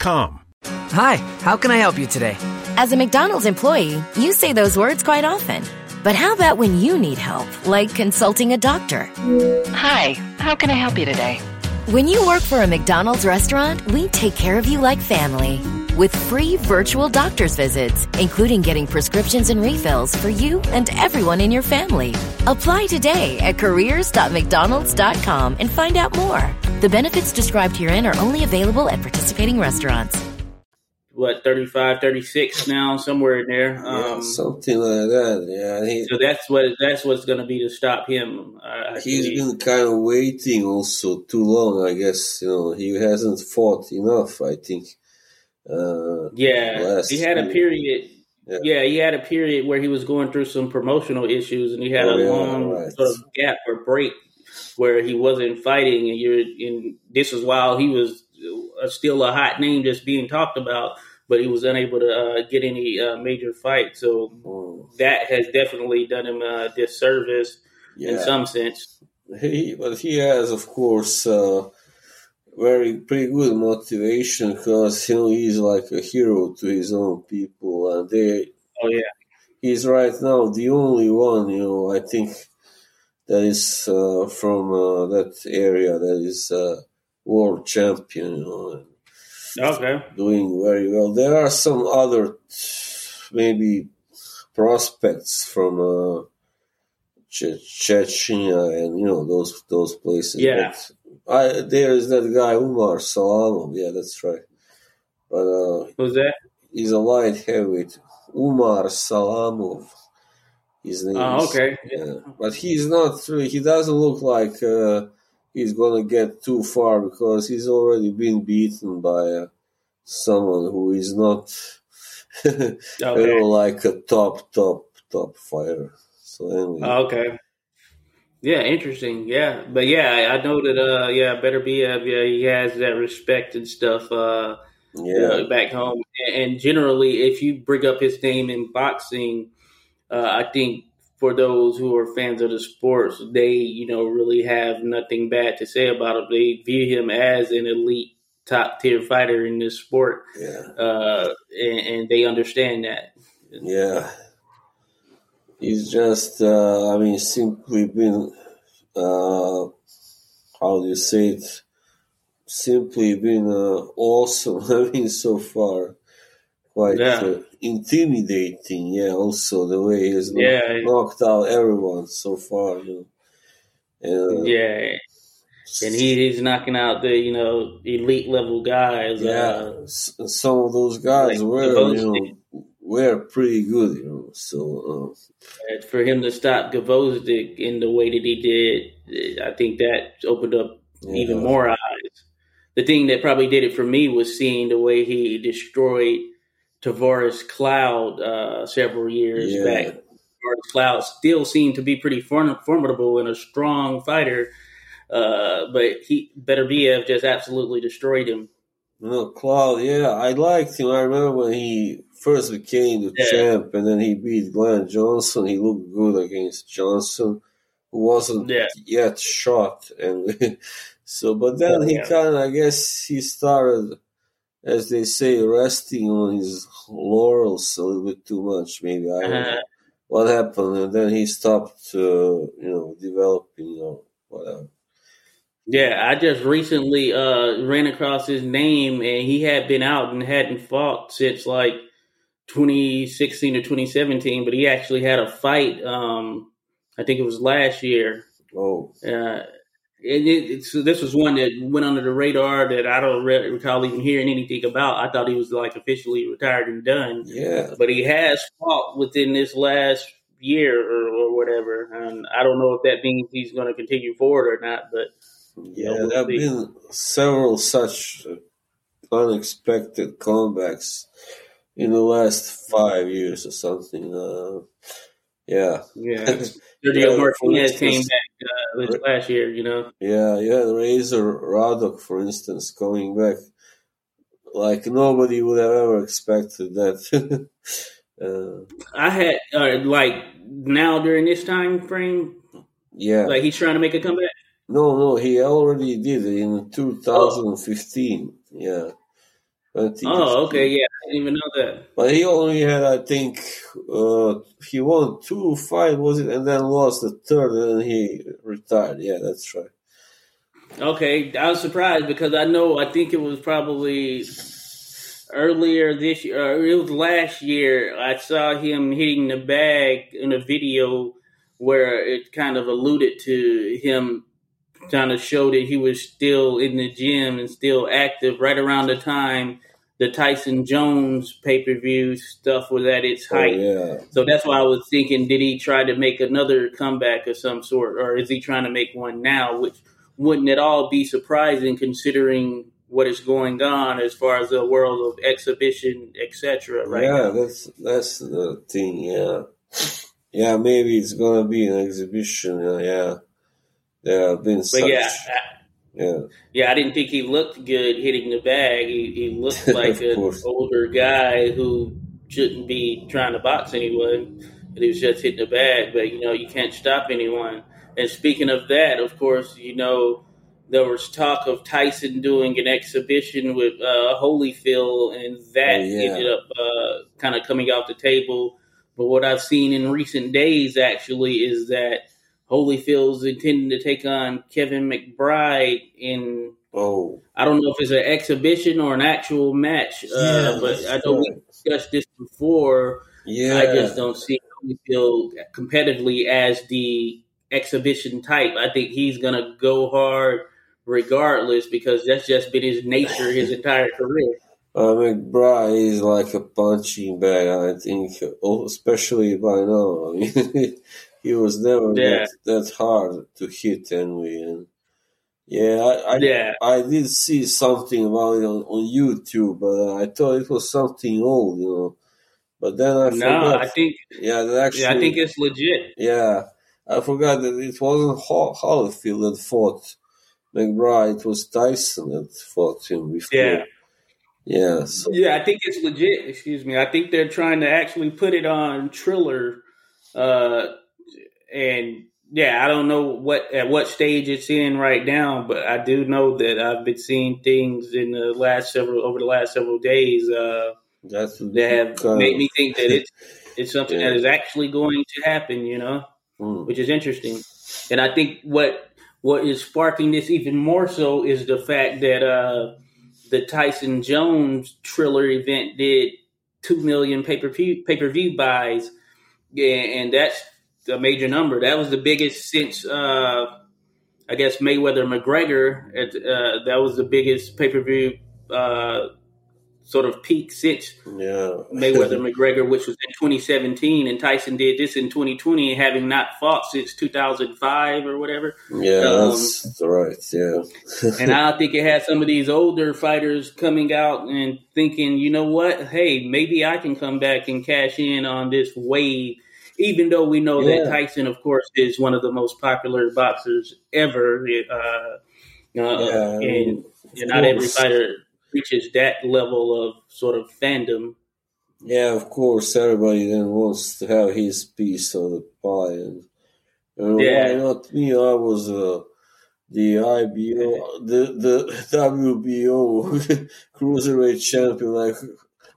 CustomInk.com. Hi, how can I help you today? As a McDonald's employee, you say those words quite often. But how about when you need help, like consulting a doctor? Hi, how can I help you today? When you work for a McDonald's restaurant, we take care of you like family. With free virtual doctor's visits, including getting prescriptions and refills for you and everyone in your family. Apply today at careers.mcdonalds.com and find out more. The benefits described herein are only available at participating restaurants. What, 35, 36 now, somewhere in there. Yeah, um, something like that. Yeah. He, so that's what that's what's going to be to stop him. I, I he's believe. been kind of waiting also too long, I guess. You know, he hasn't fought enough, I think. Uh, yeah, he had a period. Yeah. yeah. he had a period where he was going through some promotional issues, and he had oh, a yeah, long right. sort of gap or break where he wasn't fighting, and you're in. This was while he was still a hot name, just being talked about, but he was unable to uh, get any uh, major fight. So mm. that has definitely done him a disservice yeah. in some sense. He, but he has, of course, uh, very pretty good motivation because you know he's like a hero to his own people, and they. Oh yeah. He's right now the only one, you know. I think that is uh, from uh, that area that is uh, world champion, you know, okay, doing very well. There are some other maybe prospects from uh, che- Chechnya and you know those those places. Yeah, but I, there is that guy Umar Salamov. Yeah, that's right. But uh, who's that? He's a light heavyweight. Umar Salamov. His name. Oh, okay. Yeah. But he's not. He doesn't look like uh, he's gonna get too far because he's already been beaten by uh, someone who is not, okay. you know, like a top, top, top fighter. So anyway. Oh, okay. Yeah, interesting. Yeah, but yeah, I know that. Uh, yeah, better be Beterbiev. Yeah, he has that respect and stuff. Uh, yeah, back home, and generally, if you bring up his name in boxing, uh, I think for those who are fans of the sports, they you know really have nothing bad to say about him. They view him as an elite, top tier fighter in this sport, yeah, uh, and, and, they understand that. Yeah, he's just, uh, I mean, simply been, uh, how do you say it? Simply been uh, awesome. I mean, so far quite yeah. uh, intimidating. Yeah, also the way he's yeah. knocked out everyone so far. You know. yeah, and he, he's knocking out the you know elite level guys. Yeah, uh, some of those guys like were you know were pretty good, you know. So uh, for him to stop Gvozdyk in the way that he did, I think that opened up yeah. even more eyes. The thing that probably did it for me was seeing the way he destroyed Tavoris Cloud uh, several years yeah. back. Tavoris Cloud still seemed to be pretty form- formidable and a strong fighter, uh, but he better Beterbiev just absolutely destroyed him. No, Cloud, yeah, I liked him. I remember when he first became the yeah. champ, and then he beat Glenn Johnson. He looked good against Johnson, who wasn't yeah. yet shot, and so. But then he kind of, I guess, he started, as they say, resting on his laurels a little bit too much. Maybe I don't uh-huh. know what happened, and then he stopped, uh, you know, developing or whatever. Yeah, I just recently uh, ran across his name, and he had been out and hadn't fought since like 2016 or 2017. But he actually had a fight. Um, I think it was last year. Oh, uh, it, it, so this was one that went under the radar that I don't re- recall even hearing anything about. I thought he was like officially retired and done. Yeah, but he has fought within this last year or, or whatever, and I don't know if that means he's going to continue forward or not. But yeah, there have been several such unexpected comebacks in the last five years or something. Uh, yeah. Yeah. Sergio Martinez came back uh, last year, you know? Yeah, yeah. Razor Ruddock, for instance, coming back. Like nobody would have ever expected that. uh, I had, uh, like, now during this time frame, yeah. Like he's trying to make a comeback? No, no, he already did in 2015. Oh. Yeah. Oh, okay, yeah, didn't even know that. But he only had, I think, uh, he won two fight, was it, and then lost the third, and he retired. Yeah, that's right. Okay, I was surprised because I know I think it was probably earlier this year, or it was last year. I saw him hitting the bag in a video where it kind of alluded to him kind of showed that he was still in the gym and still active right around the time the Tyson Jones pay per view stuff was at its oh, height. Oh, yeah. So that's why I was thinking, did he try to make another comeback of some sort, or is he trying to make one now? Which wouldn't at all be surprising considering what is going on as far as the world of exhibition, etc. Right? Yeah, now. that's that's the thing. Yeah, yeah. Maybe it's gonna be an exhibition. Uh, yeah. There have been but such. Yeah, yeah. Yeah, I didn't think he looked good hitting the bag. He, he looked like an older guy who shouldn't be trying to box anyone. But he was just hitting the bag, but you know, you can't stop anyone. And speaking of that, of course, you know, there was talk of Tyson doing an exhibition with uh, Holyfield, and that oh, yeah. ended up uh, kind of coming off the table. But what I've seen in recent days actually is that Holyfield's intending to take on Kevin McBride in. Oh, I don't know if it's an exhibition or an actual match, uh, yeah, uh, but I know we discussed this before. Yeah, I just don't see Holyfield competitively as the exhibition type. I think he's gonna go hard regardless because that's just been his nature his entire career. Uh, McBride is like a punching bag, I think, oh, especially by now. I mean, he was never yeah. that, that hard to hit anyway. And yeah, I, I, yeah. I did see something about it on, on YouTube, but I thought it was something old, you know. But then I no, forgot. I think yeah, that actually, yeah, I think it's legit. Yeah, I forgot that it wasn't Holyfield that fought McBride; it was Tyson that fought him before. Yeah. Yeah, so. yeah, I think it's legit. Excuse me. I think they're trying to actually put it on Triller uh, and yeah, I don't know what at what stage it's in right now, but I do know that I've been seeing things in the last several over the last several days uh, That's that have made me think that it's it's something yeah. that is actually going to happen. You know, mm. which is interesting, and I think what what is sparking this even more so is the fact that uh, the Tyson Jones Triller event did two million pay per view pay per view buys, yeah, and that's a major number. That was the biggest since uh, I guess Mayweather McGregor. At, uh, that was the biggest pay per view uh, sort of peak since Yeah. Mayweather McGregor, which was in 2017, and Tyson did this in 2020, having not fought since 2005 or whatever. yeah, Um, that's right. Yeah. and I think it had some of these older fighters coming out and thinking, you know what? Hey, maybe I can come back and cash in on this wave. Even though we know Yeah. that Tyson, of course, is one of the most popular boxers ever, uh, uh, Yeah, and, and not every fighter reaches that level of sort of fandom. Yeah, of course, everybody then wants to have his piece of the pie, and, and Yeah. why not me? I was uh, the IBO, the the WBO cruiserweight champion, like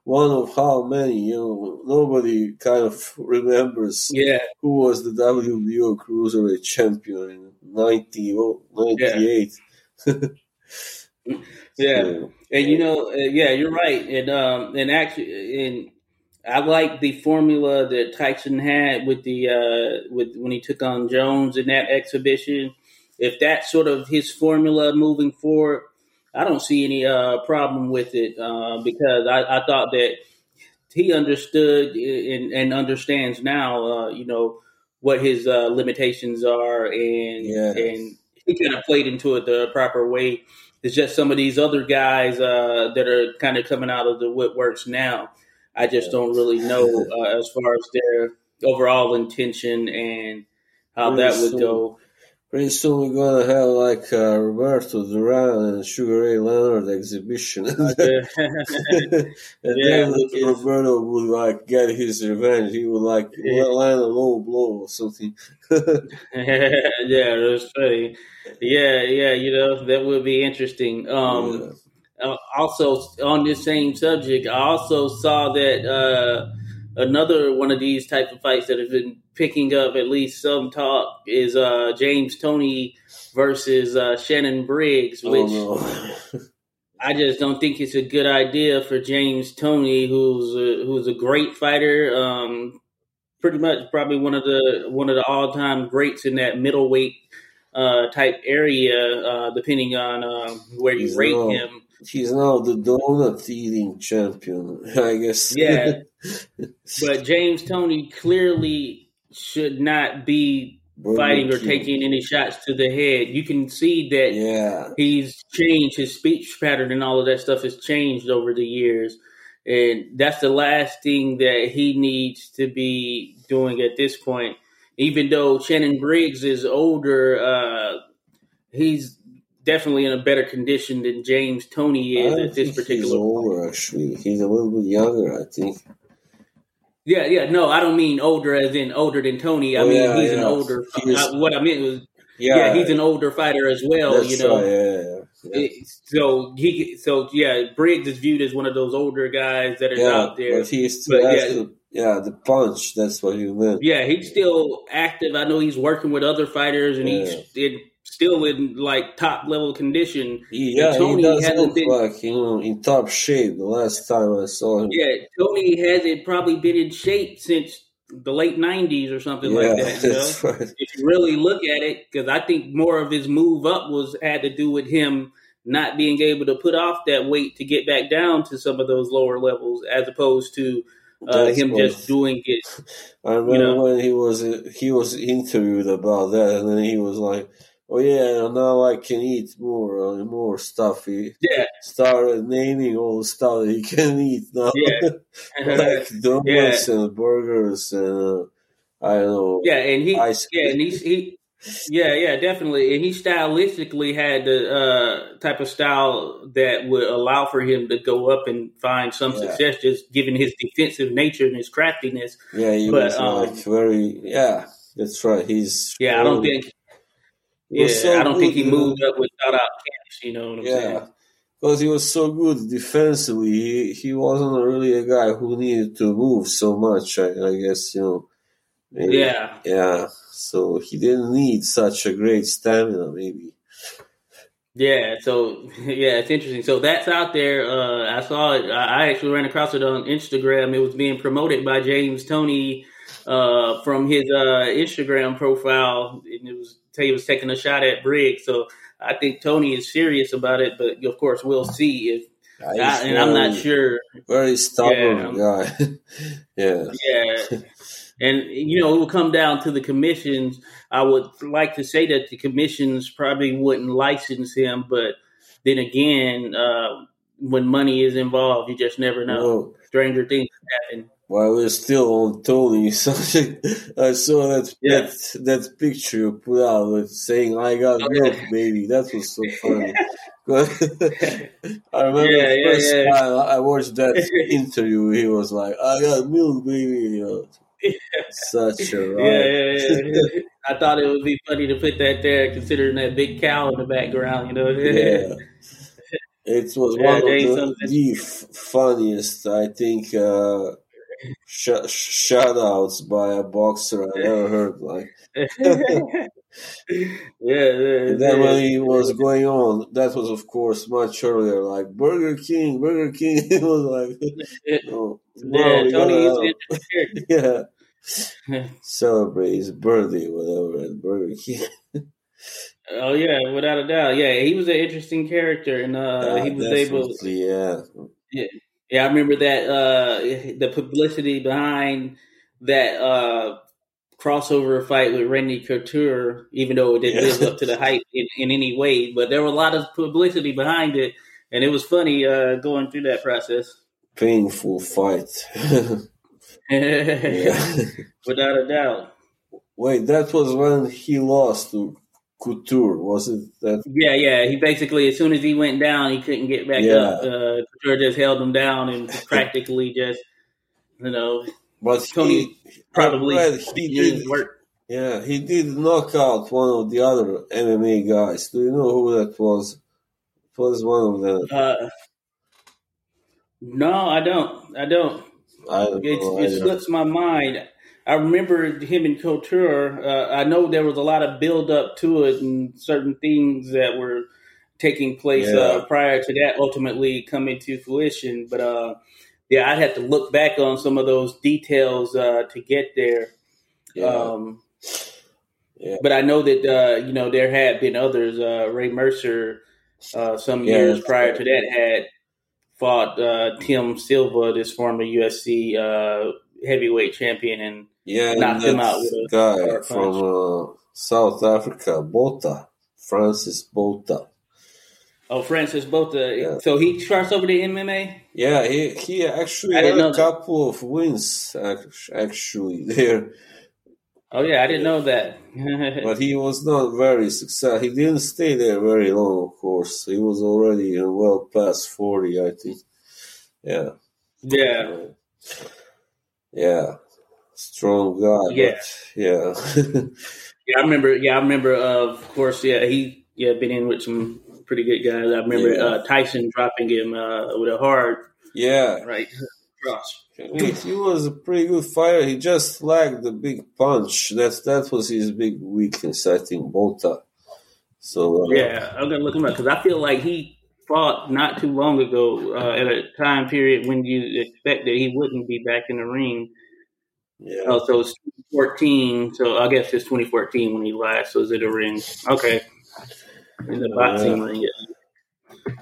one of how many? You know, nobody kind of remembers Yeah, who was the WBO cruiserweight champion in 90, oh, 98. yeah. So, And you know, uh, yeah, you're right. And um, and actually, and I like the formula that Tyson had with the uh, with when he took on Jones in that exhibition. If that's sort of his formula moving forward, I don't see any uh, problem with it uh, because I, I thought that he understood and, and understands now. Uh, you know what his uh, limitations are, and Yes. and he kind of played into it the proper way. It's just some of these other guys uh, that are kind of coming out of the woodworks now. I just don't really know uh, as far as their overall intention and how that would go. Pretty soon we're gonna have like uh, Roberto Duran and Sugar Ray Leonard exhibition, and Yeah. Yeah, then Roberto would like get his revenge. He would like Yeah. land a low blow or something. yeah, that's funny. Yeah, yeah, you know that would be interesting. Um, uh, also, on this same subject, I also saw that uh, another one of these type of fights that have been picking up at least some talk is uh, James Toney versus uh, Shannon Briggs, which oh no! I just don't think it's a good idea for James Toney, who's a, who's a great fighter. Um, pretty much, probably one of the one of the all time greats in that middleweight uh, type area, uh, depending on uh, where you He's rate now- him. He's now the donut eating champion, I guess. Yeah. But James Toney clearly should not be Burger fighting or King. taking any shots to the head. You can see that Yeah. he's changed his speech pattern and all of that stuff has changed over the years and that's the last thing that he needs to be doing at this point even though shannon briggs is older uh, he's definitely in a better condition than james toney is at this particular he's older. Actually, he's a little bit younger. I think. yeah yeah no i don't mean older as in older than toney i Oh, mean yeah, he's an older He is- uh, what i meant was yeah. he's an older fighter as well you know right, yeah, yeah, yeah. It- so he, so yeah, Briggs is viewed as one of those older guys that are yeah, out there. but he still But, has yeah. the yeah the punch. That's what he meant. Yeah, he's still active. I know he's working with other fighters, and he's in, still in like top level condition. Yeah, Toney he does hasn't look been- like you know in top shape. The last time I saw him, Yeah, Toney hasn't probably been in shape since the late '90s or something yeah, like that. You know? right. if you really look at it, because I think more of his move up was had to do with him not being able to put off that weight to get back down to some of those lower levels, as opposed to uh, him what- just doing it. I remember know? when he was he was interviewed about that, and then he was like, "Oh yeah, now I can eat more uh, more stuff." He Yeah, started naming all the stuff that he can eat now, yeah, like donuts and burgers and uh, I don't know. yeah, and he, yeah, and he's he. Yeah, yeah, definitely. And he stylistically had the uh, type of style that would allow for him to go up and find some Yeah. success, just given his defensive nature and his craftiness. Yeah, he But, was um, like very. Yeah, that's right. He's Yeah, I don't think. Yeah, so I don't think he good, you know? moved up without out cash. You know what I'm Yeah, saying? because he was so good defensively. He, he wasn't really a guy who needed to move so much. I, I guess you know. Maybe- Yeah, yeah. So he didn't need such a great stamina, maybe. yeah. So yeah, it's interesting. So that's out there. Uh, I saw it. I I actually ran across it on Instagram. It was being promoted by James Toney uh, from his uh, Instagram profile, and it was was taking a shot at Briggs. So I think Toney is serious about it. But of course, we'll see if I, and I'm not sure. Very stubborn yeah, guy. yeah. Yeah. And you know, it will come down to the commissions. I would like to say that the commissions probably wouldn't license him, but then again, uh, when money is involved, you just never know. Well, Stranger things happen. While we're still on Toney, so I saw that yeah. that that picture you put out with saying "I got oh, milk, baby." That was so funny. I remember yeah, the first yeah, time I watched that interview, he was like, "I got milk, baby." You know, such a right. yeah, yeah, yeah. I thought it would be funny to put that there, considering that big cow in the background. You know, yeah. It was one of the, the funniest, I think, uh, sh- shout outs by a boxer I ever heard. Like, yeah, yeah, then when he was going on, that was of course much earlier. Like Burger King, Burger King. it was like, oh, yeah, Toney yeah. Celebrate his birthday, whatever, at Burger King. Oh yeah, without a doubt. Yeah, he was an interesting character, and uh, yeah, he was able. Yeah. Yeah. Yeah, I remember that uh, the publicity behind that uh, crossover fight with Randy Couture, even though it didn't yeah. live up to the hype in, in, any way, but there was a lot of publicity behind it, and it was funny uh, going through that process. Painful fight. Without a doubt. Wait, that was when he lost to Couture, was it that? Yeah, yeah. He basically, as soon as he went down, he couldn't get back yeah. up. Uh, Couture just held him down and practically just, you know, but Toney he, probably he did work. Yeah, he did knock out one of the other MMA guys. Do you know who that was? It was one of them. Uh, no, I don't. I don't. I don't it, it slips my mind. I remember him and Couture. Uh, I know there was a lot of build up to it and certain things that were taking place yeah. uh, prior to that ultimately coming to fruition. But uh, yeah, I'd have to look back on some of those details uh, to get there. Yeah. Um, yeah. But I know that uh, you know there had been others. Uh, Ray Mercer, some years prior to that, had fought Tim Sylvia, this former UFC heavyweight champion, and yeah, knocked him out with a guy from uh, South Africa, Botha, Francis Botha. Oh, Francis Botha. Yeah. So he starts over the MMA. Yeah, he he actually had a couple of wins actually there. Oh yeah, I didn't know that. but he was not very successful. He didn't stay there very long, of course. He was already well past forty, I think. Yeah. Yeah. Yeah strong guy. Yeah, yeah, yeah. I remember. Yeah, I remember. Uh, of course, yeah, he yeah been in with some pretty good guys. I remember yeah. uh, Tyson dropping him uh, with a hard. Yeah, right cross. He, he, was a pretty good fighter. He just lacked the big punch. That's that was his big weakness, I think. Botha. So uh, yeah, I'm gonna look him up because I feel like he fought not too long ago uh, at a time period when you expect that he wouldn't be back in the ring. Yeah. Oh, so it's 2014. So I guess it's 2014 when he last was in the ring. Okay. In the boxing uh, ring. Yeah.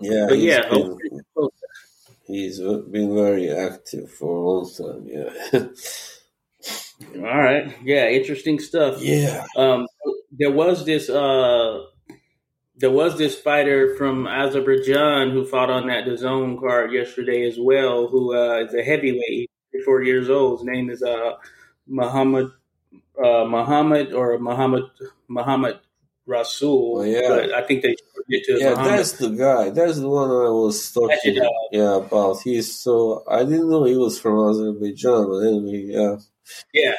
Yeah. But yeah. Been, he's been very active for a long time. Yeah. All right. Yeah. Interesting stuff. Yeah. Um, there was this, uh, there was this fighter from Azerbaijan who fought on that DAZN card yesterday as well, who uh, is a heavyweight. 34 years old. His name is uh, Muhammad uh, Muhammad or Muhammad Muhammad Rasul. Oh, yeah. But I think they it to Yeah, Muhammad. that's the guy. That's the one I was talking uh, yeah, about. He's so I didn't know he was from Azerbaijan, but anyway, yeah. Yeah.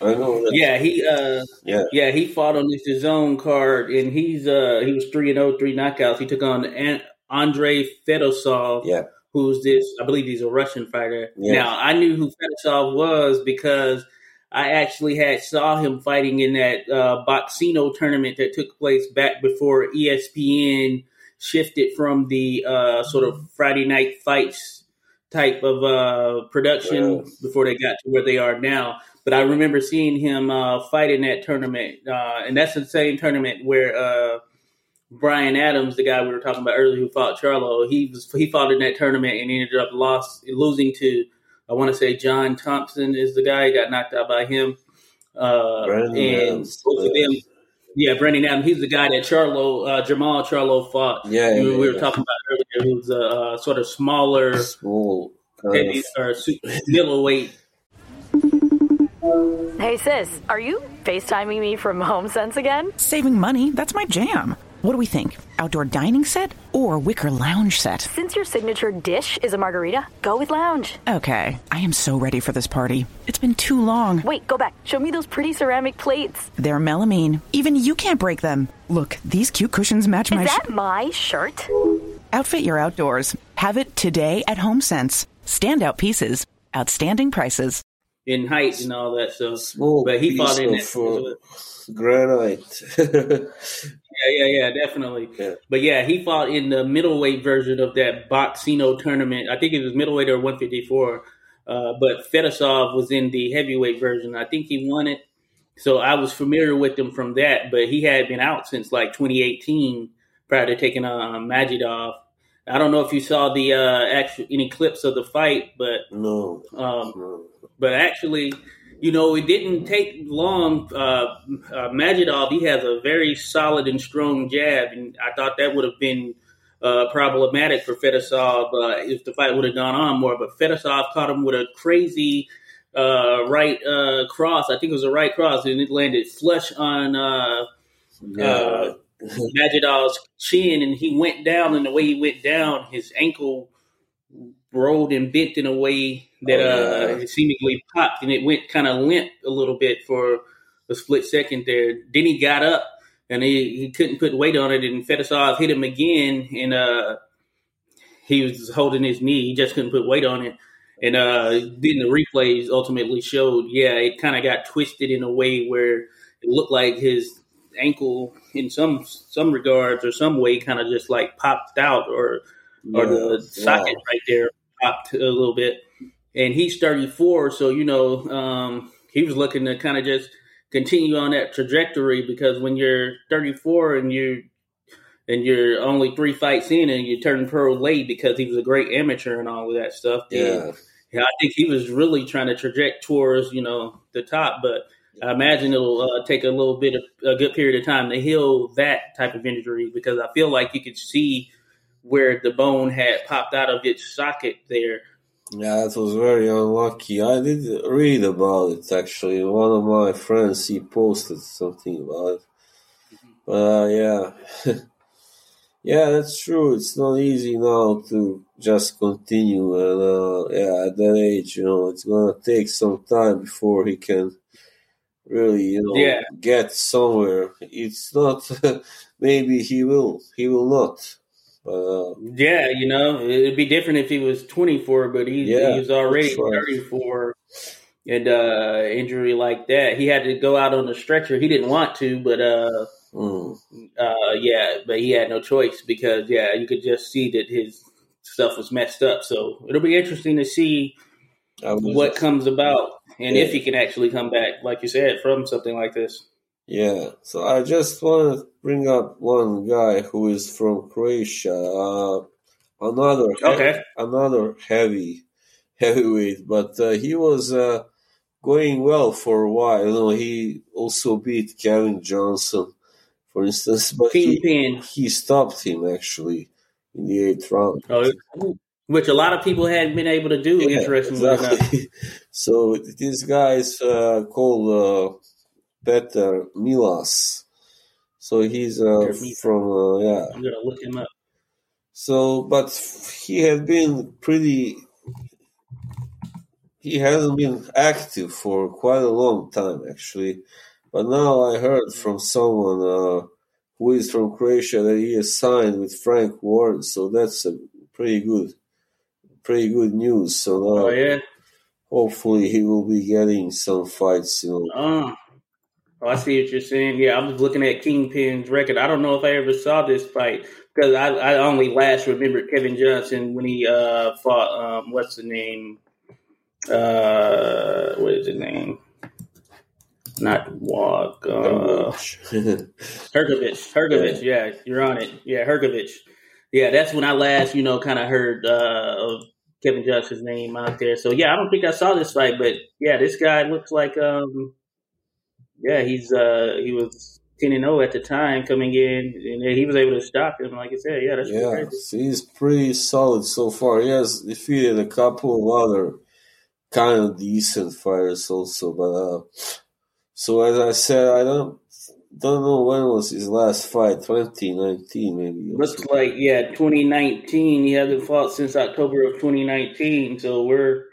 I, know that. Yeah, he uh yeah. yeah, he fought on DAZN card and he's uh he was 3 and 0, 3 knockouts. He took on Andrei Fedosov. Yeah who's this? I believe he's a Russian fighter. Yeah. Now I knew who Fedosov was because I actually had saw him fighting in that uh, Boxcino tournament that took place back before ESPN shifted from the uh, sort of Friday night fights type of uh, production before they got to where they are now. But I remember seeing him uh, fight in that tournament, uh, and that's the same tournament where uh, Brian Adams, the guy we were talking about earlier, who fought Charlo, he was he fought in that tournament and ended up lost losing to I want to say John Thompson is the guy. He got knocked out by him. Uh, and Adams. both of them, yeah, Brandon Adams. He's the guy that Charlo, uh, Jermall Charlo fought. Yeah, yeah we, we were yeah. talking about earlier. Who's a uh, sort of smaller, small, heavy, or middleweight. Hey sis, are you FaceTiming me from HomeSense again? Saving money? That's my jam. What do we think? Outdoor dining set or wicker lounge set? Since your signature dish is a margarita, go with lounge. Okay, I am so ready for this party. It's been too long. Wait, go back. Show me those pretty ceramic plates. They're melamine. Even you can't break them. Look, these cute cushions match is my. Is that sh- my shirt? Outfit your outdoors. Have it today at HomeSense. Standout pieces, outstanding prices. In height and all that stuff. Small but he fought in it. Uh, granite. Yeah, yeah, yeah, definitely. Yeah. But yeah, he fought in the middleweight version of that Boxcino tournament. I think it was middleweight or 154. Uh, but Fedosov was in the heavyweight version. I think he won it. So I was familiar with him from that, but he had been out since like 2018 prior to taking uh, Majidov. I don't know if you saw the uh, actual any clips of the fight, but no. Um, no. But actually, you know, it didn't take long. Uh, uh, Majidov, he has a very solid and strong jab, and I thought that would have been uh, problematic for Fedosov uh, if the fight would have gone on more. But Fedosov caught him with a crazy uh, right uh, cross. I think it was a right cross, and it landed flush on yeah. Majidov's chin, and he went down. And the way he went down, his ankle rolled and bent in a way that oh, yeah. uh, seemingly popped, and it went kind of limp a little bit for a split second there. Then he got up, and he, he couldn't put weight on it, and Fedosov hit him again, and uh, he was holding his knee. He just couldn't put weight on it. And uh, then the replays ultimately showed, yeah, it kind of got twisted in a way where it looked like his ankle, in some some regards or some way, kind of just like popped out, or or the socket wow. right there popped a little bit and he's 34. So you know, um, he was looking to kind of just continue on that trajectory because when you're 34 and you and you're only three fights in and you turn pro late because he was a great amateur and all of that stuff. Yeah. yeah, I think he was really trying to traject towards you know the top, but I imagine it'll uh, take a little bit of a good period of time to heal that type of injury because I feel like you could see where the bone had popped out of its socket there yeah, it was very unlucky. I did read about it actually. One of my friends he posted something about it. But uh, yeah, yeah, that's true. It's not easy now to just continue, and uh, yeah, at that age, you know, it's gonna take some time before he can really, you know, yeah. get somewhere. It's not. maybe he will. He will not. Uh, yeah, you know, it'd be different if he was 24, but he, yeah, he was already right. 34 and uh, injury like that. He had to go out on the stretcher. He didn't want to, but uh, mm. uh, yeah, but he had no choice because yeah, you could just see that his stuff was messed up. So it'll be interesting to see what comes about and yeah. if he can actually come back, like you said, from something like this. Yeah, so I just want to bring up one guy who is from Croatia. Uh, another okay. another heavy heavyweight, but uh, he was uh, going well for a while. You know, he also beat Kevin Johnson, for instance, but he, he stopped him actually in the eighth round. Oh, which a lot of people hadn't been able to do. Yeah, interestingly exactly. so this guy is uh, called Petar Milas. So he's uh, from uh, yeah. I'm gonna look him up. So, but he had been pretty. He hasn't been active for quite a long time, actually. But now I heard from someone uh, who is from Croatia that he is signed with Frank Warren. So that's a pretty good, pretty good news. So now, oh, yeah. hopefully, he will be getting some fights. You know. Oh. Oh, I see what you're saying. Yeah, I was looking at Kingpin's record. I don't know if I ever saw this fight because I, I only last remember Kevin Johnson when he uh, fought. Um, what's the name? Uh, what is his name? not walk. Uh. Hrgovic. Yeah. you're on it. Yeah, Hrgovic. Yeah, that's when I last, you know, kind of heard uh, of Kevin Johnson's name out there. So yeah, I don't think I saw this fight, but yeah, this guy looks like, um, yeah, he's uh, he was ten and zero oh at the time coming in, and he was able to stop him. Like I said, yeah, that's yeah, he's pretty solid so far. He has defeated a couple of other kind of decent fighters also, but uh, so as I said, I don't don't know when was his last fight, 2019 maybe. Looks like yeah, 2019. He hasn't fought since October of 2019. So we're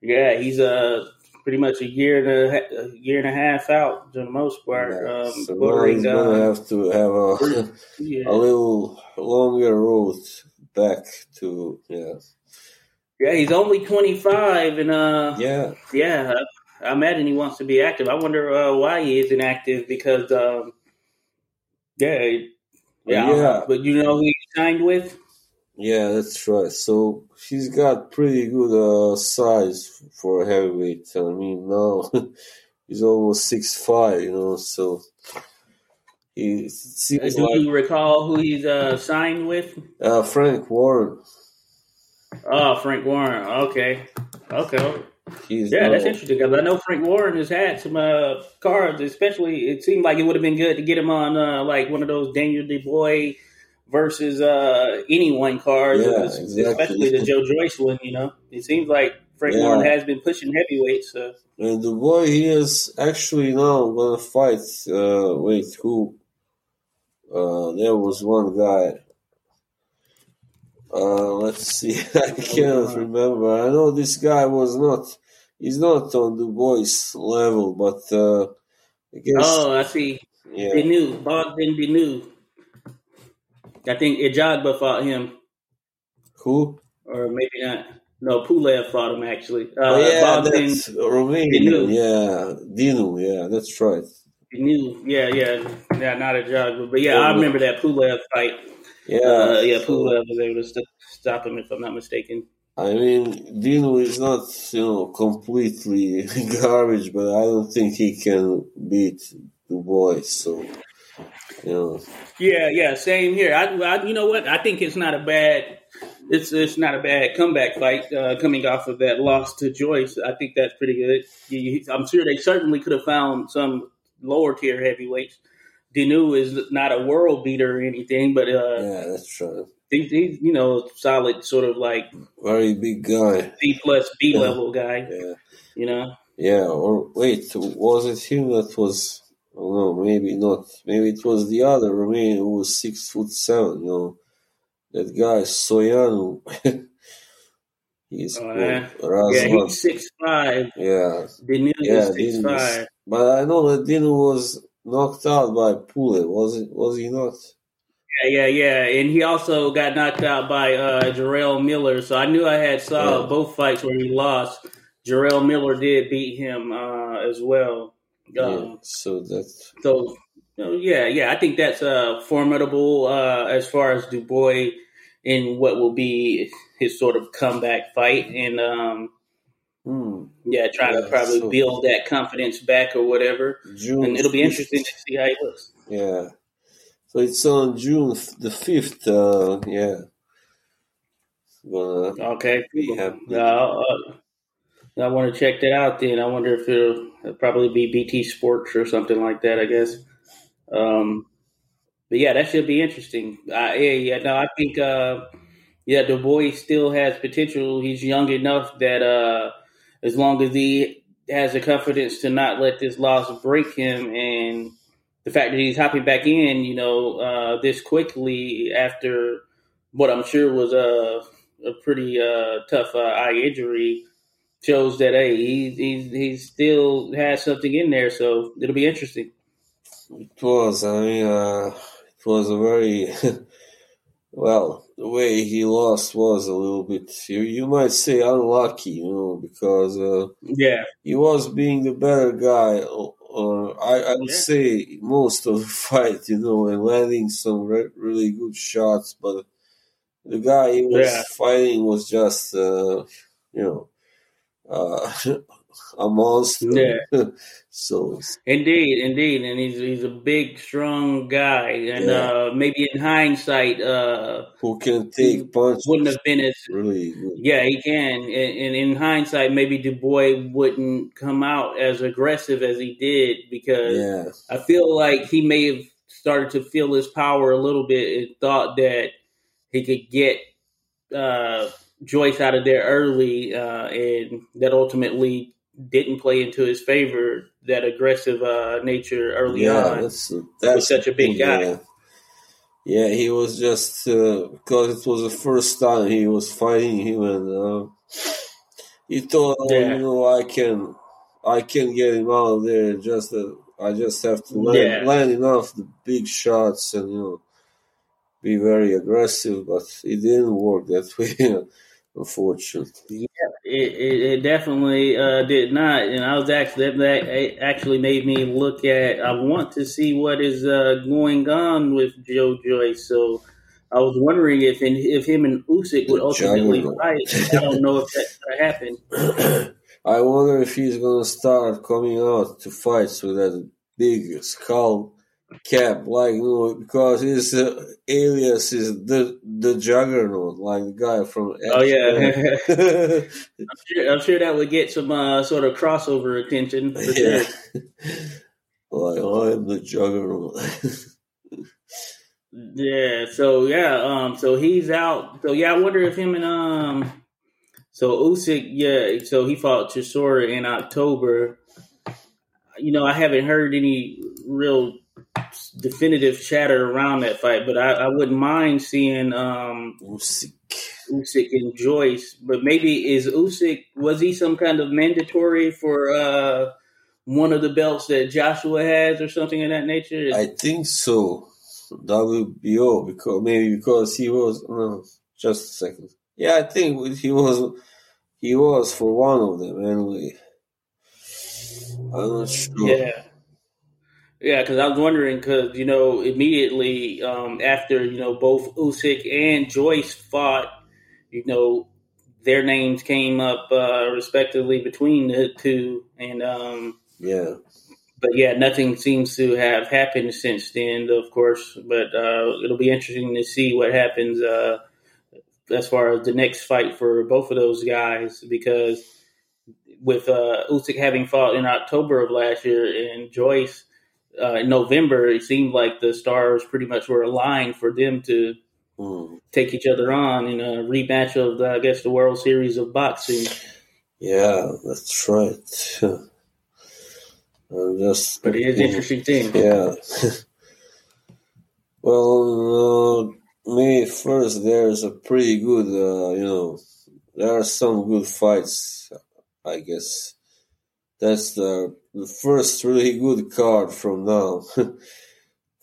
yeah, he's uh pretty much a year and a, a year and a half out for the most part. Yeah. Um, so he's gonna have to have a yeah. a little longer road back to yeah. Yeah, he's only 25, and uh, yeah, yeah. I imagine he wants to be active. I wonder uh, why he isn't active because, um, yeah, yeah, yeah. But you know who he signed with? Yeah, that's right. So he's got pretty good uh, size for a heavyweight. I mean, now he's almost six five. You know, so he seems Do like, you recall who he's uh, signed with? Uh, Frank Warren. Oh, Frank Warren. Okay, okay. He's yeah, that's interesting because I know Frank Warren has had some uh, cards. Especially, it seemed like it would have been good to get him on uh, like one of those Daniel Dubois versus uh, anyone cards, yeah, exactly. especially the Joe Joyce one. You know, it seems like Frank yeah. Warren has been pushing heavyweight. So, and Dubois, he is actually now going to fight. Uh, wait, who? Uh, there was one guy. Uh, let's see. I can't remember. I know this guy was not. He's not on Dubois level, but uh, I guess. Oh, I see. Yeah. Benu, Bogdan Benu. I think Ajagba fought him. Who? Or maybe not. No, Pulev fought him actually. Uh, oh yeah, Bogdan that's Romanian. Dinu. Yeah, Dinu. Yeah, that's right. Dinu. Yeah, yeah, yeah. Not Ajagba, but yeah, I remember that Pulev fight. Yeah, uh, yeah. Pulev was able to st- stop him, if I'm not mistaken. I mean, Dinu is not, you know, completely garbage, but I don't think he can beat Dubois. So, Yeah, yeah, same here. I, I, you know what? I think it's not a bad, it's it's not a bad comeback fight uh, coming off of that loss to Joyce. I think that's pretty good. I'm sure they certainly could have found some lower tier heavyweights Dinu is not a world beater or anything, but uh, yeah, that's true. He's, he's you know solid, sort of like very big guy, B plus B level guy. Yeah, you know. Yeah, or wait, was it him that was? Oh no, maybe not. Maybe it was the other Romanian who was six foot seven. You know, that guy Soianu. he's oh, yeah. yeah, he's six five. Yeah, Dinu yeah, is six five. But I know that Dinu was knocked out by Pulev, was it? Was he not? Yeah, yeah, yeah. And he also got knocked out by uh, Jarrell Miller. So I knew I had saw yeah. both fights where he lost. Jarrell Miller did beat him uh, as well. Um, yeah, so that's so. Yeah, yeah. I think that's uh, formidable uh, as far as Dubois in what will be his sort of comeback fight, and um, Hmm. Yeah, trying yeah, to probably so build that confidence back or whatever. June and it'll be 5th. interesting to see how he looks. Yeah. So it's on June the 5th. Uh, yeah. okay. Cool. Uh, I want to check that out then. I wonder if it'll, it'll, probably be BT Sports or something like that, I guess. Um, but yeah, that should be interesting. I, yeah, yeah, no, I think, uh, yeah, Dubois still has potential. He's young enough that, uh, as long as he has the confidence to not let this loss break him and the fact that he's hopping back in, you know, uh, this quickly after what I'm sure was a, a pretty uh, tough uh, eye injury shows that hey, he he he still has something in there. So it'll be interesting. It was. I mean, uh, it was a very well, the way he lost was a little bit, you, you might say, unlucky, you know, because uh, yeah, he was being the better guy. Uh, I, I would yeah. say most of the fight, you know, and landing some re- really good shots, but the guy he was yeah. fighting was just, uh, you know, uh, a monster. Yeah. so indeed, indeed, and he's he's a big, strong guy, and Yeah. uh, maybe in hindsight, uh, who can take punches? wouldn't have been as really good. Yeah, he can. And, and in hindsight, maybe Dubois wouldn't come out as aggressive as he did because Yeah, I feel like he may have started to feel his power a little bit and thought that he could get uh, Joyce out of there early, uh, and that ultimately didn't play into his favor. That aggressive uh, nature early yeah, on. that's that's such a big guy. Yeah. Yeah, he was just uh, because it was the first time he was fighting him, and uh, he thought, oh, Yeah. you know, I can, I can get him out of there. Just uh, I just have to land, land enough the big shots and you know be very aggressive. But it didn't work that way, unfortunately. It, it, it definitely uh, did not, and I was actually that, that actually made me look at. I want to see what is uh, going on with Joe Joyce. So I was wondering if in, if him and Usyk would ultimately fight. I don't know if that's going to happen. I wonder if he's gonna start coming out to fights with that big skull cap, like you know, because his uh, alias is the the Juggernaut, like the guy from. Oh yeah, I'm, sure, I'm sure that would get some uh, sort of crossover attention for sure. like I'm the Juggernaut. Yeah, so yeah, um, so he's out. So yeah, I wonder if him and um, so Usyk, yeah, so he fought Chisora in October. You know, I haven't heard any real definitive chatter around that fight, but I, I wouldn't mind seeing um Usyk. Usyk and Joyce. But maybe is Usyk was he some kind of mandatory for uh one of the belts that Joshua has or something of that nature? I think so. WBO because maybe because he was no, just a second. Yeah, I think he was he was for one of them anyway. I'm not sure. Yeah. Yeah, because I was wondering, because, you know, immediately um, after, you know, both Usyk and Joyce fought, you know, their names came up uh, respectively between the two. And, um, Yeah. but yeah, nothing seems to have happened since then, of course. But uh, it'll be interesting to see what happens uh, as far as the next fight for both of those guys, because with uh, Usyk having fought in October of last year and Joyce uh, in November, it seemed like the stars pretty much were aligned for them to Mm. take each other on in a rematch of, the, I guess, the World Series of Boxing. Yeah, that's right. I'm just. But it is an interesting thing. Yeah. well, uh, me first. There's a pretty good. Uh, you know, there are some good fights. I guess that's the the first really good card from now.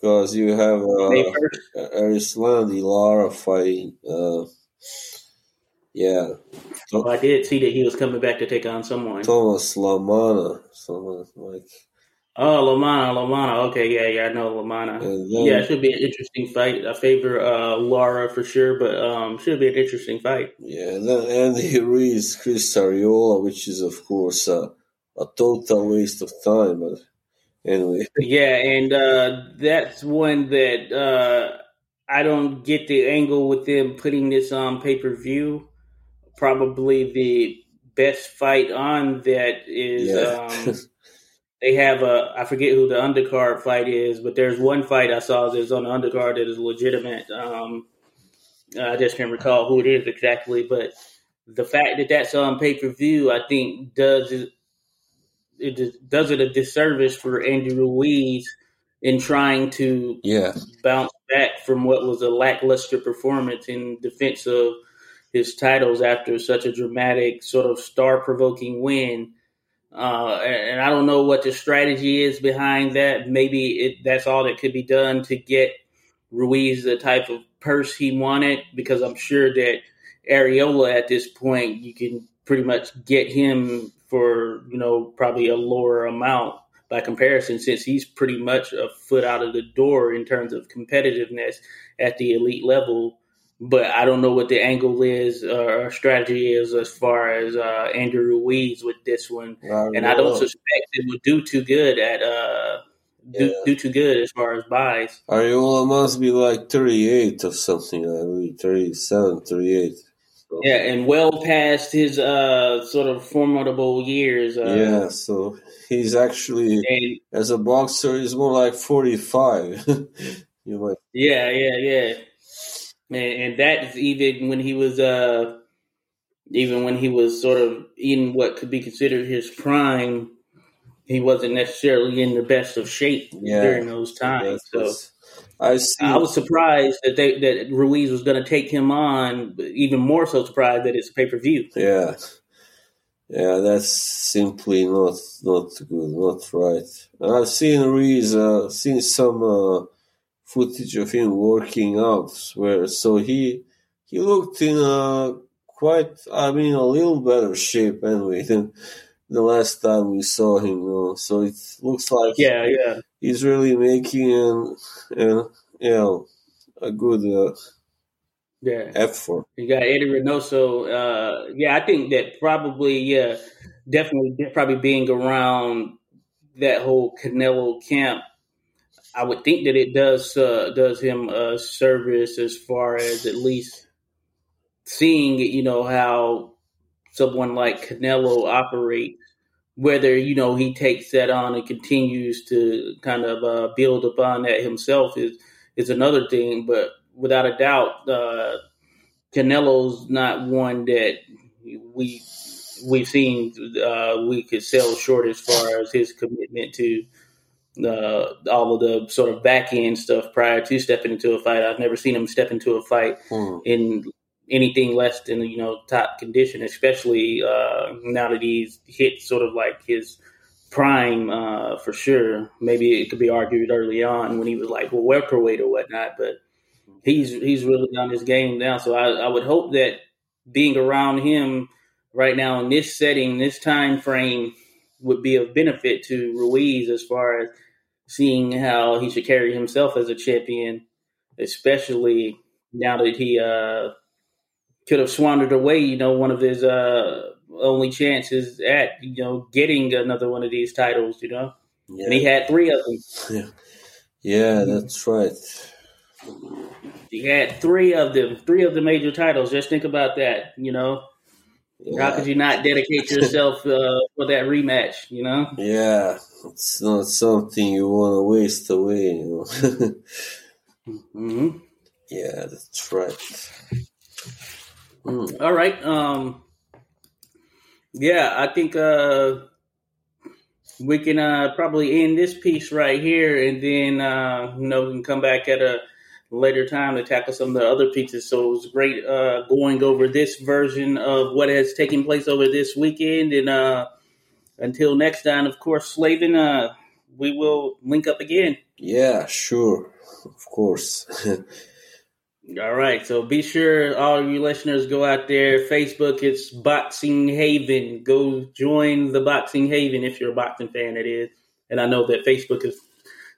Because you have uh, 1st. Erislandy Lara fighting. Uh, yeah, Well, I did see that he was coming back to take on someone. Thomas LaManna, someone like Oh, LaManna, LaManna. Okay, yeah, yeah, I know LaManna. Then- Yeah, it should be an interesting fight. I favor uh, Lara for sure, but um, should be an interesting fight. Yeah, and then Andy Ruiz, Chris Arreola, which is of course uh, a total waste of time. But anyway, Yeah, and uh, that's one that uh, I don't get the angle with them putting this on pay per view. Probably the best fight on that is yeah, um, they have a I forget who the undercard fight is, but there's one fight I saw that's on the undercard that is legitimate. Um, I just can't recall who it is exactly, but the fact that that's on pay per view, I think does it, does it a disservice for Andy Ruiz in trying to yeah, bounce back from what was a lackluster performance in defense of his titles after such a dramatic, sort of star provoking win. Uh, and, I don't know what the strategy is behind that. Maybe it, that's all that could be done to get Ruiz the type of purse he wanted, because I'm sure that Arreola at this point, you can pretty much get him for, you know, probably a lower amount by comparison, since he's pretty much a foot out of the door in terms of competitiveness at the elite level. but I don't know what the angle is or strategy is as far as uh, Andrew Ruiz with this one, I and I don't suspect it would do too good at uh, do, yeah. do too good as far as buys. Arreola must be like 38 or something, I mean, 37, 38. Yeah, and well past his uh, sort of formidable years. Uh, yeah, so he's actually and, as a boxer, he's more like forty five. you might. Yeah, yeah, yeah. And, and that's even when he was, uh, even when he was sort of in what could be considered his prime. He wasn't necessarily in the best of shape yeah, during those times. So I see. I was surprised that they that Ruiz was going to take him on. Even more so surprised that it's pay per view. Yeah, yeah, that's simply not not good, not right. I've seen Ruiz, uh, seen some uh, footage of him working out, where so he he looked in a quite, I mean, a little better shape anyway than the last time we saw him. You know? So it looks like yeah, yeah, he's really making an, an you know a good uh, yeah effort. You got Eddie Reynoso. Uh, yeah, I think that probably yeah, definitely probably being around that whole Canelo camp. I would think that it does uh, does him a service as far as at least seeing you know how someone like Canelo operate, whether you know he takes that on and continues to kind of uh, build upon that himself is is another thing. But without a doubt, uh, Canelo's not one that we we've seen uh, we could sell short as far as his commitment to uh, all of the sort of back end stuff prior to stepping into a fight. I've never seen him step into a fight hmm. in anything less than you know top condition, especially uh, now that he's hit sort of like his prime uh, for sure. Maybe it could be argued early on when he was like well welterweight or whatnot, but he's he's really on his game now. So I, I would hope that being around him right now in this setting, this time frame, would be of benefit to Ruiz as far as seeing how he should carry himself as a champion, especially now that he uh, could have squandered away, you know, one of his uh, only chances at, you know, getting another one of these titles, you know. Yeah. And he had three of them. Yeah, yeah that's right. He had three of them, three of the major titles. Just think about that, you know. Yeah. How could you not dedicate yourself uh, for that rematch, you know? Yeah, it's not something you want to waste away, you know. mm-hmm. Yeah, that's right. Mm. All right. Um, yeah, I think uh, we can uh, probably end this piece right here, and then uh, you know we can come back at a later time to tackle some of the other pieces. So it was great uh, going over this version of what has taken place over this weekend, and uh, until next time, of course, Slavin, uh, we will link up again. Yeah, sure, of course. All right, so be sure all of you listeners go out there. Facebook, it's Boxing Haven. Go join the Boxing Haven if you're a boxing fan. It is, and I know that Facebook has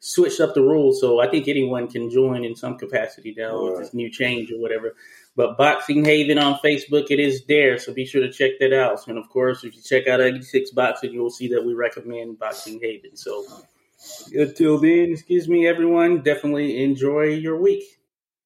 switched up the rules, so I think anyone can join in some capacity now right. with this new change or whatever. But Boxing Haven on Facebook, it is there, so be sure to check that out. And of course, if you check out 86 Boxing, you will see that we recommend Boxing Haven. So until then, excuse me, everyone, definitely enjoy your week.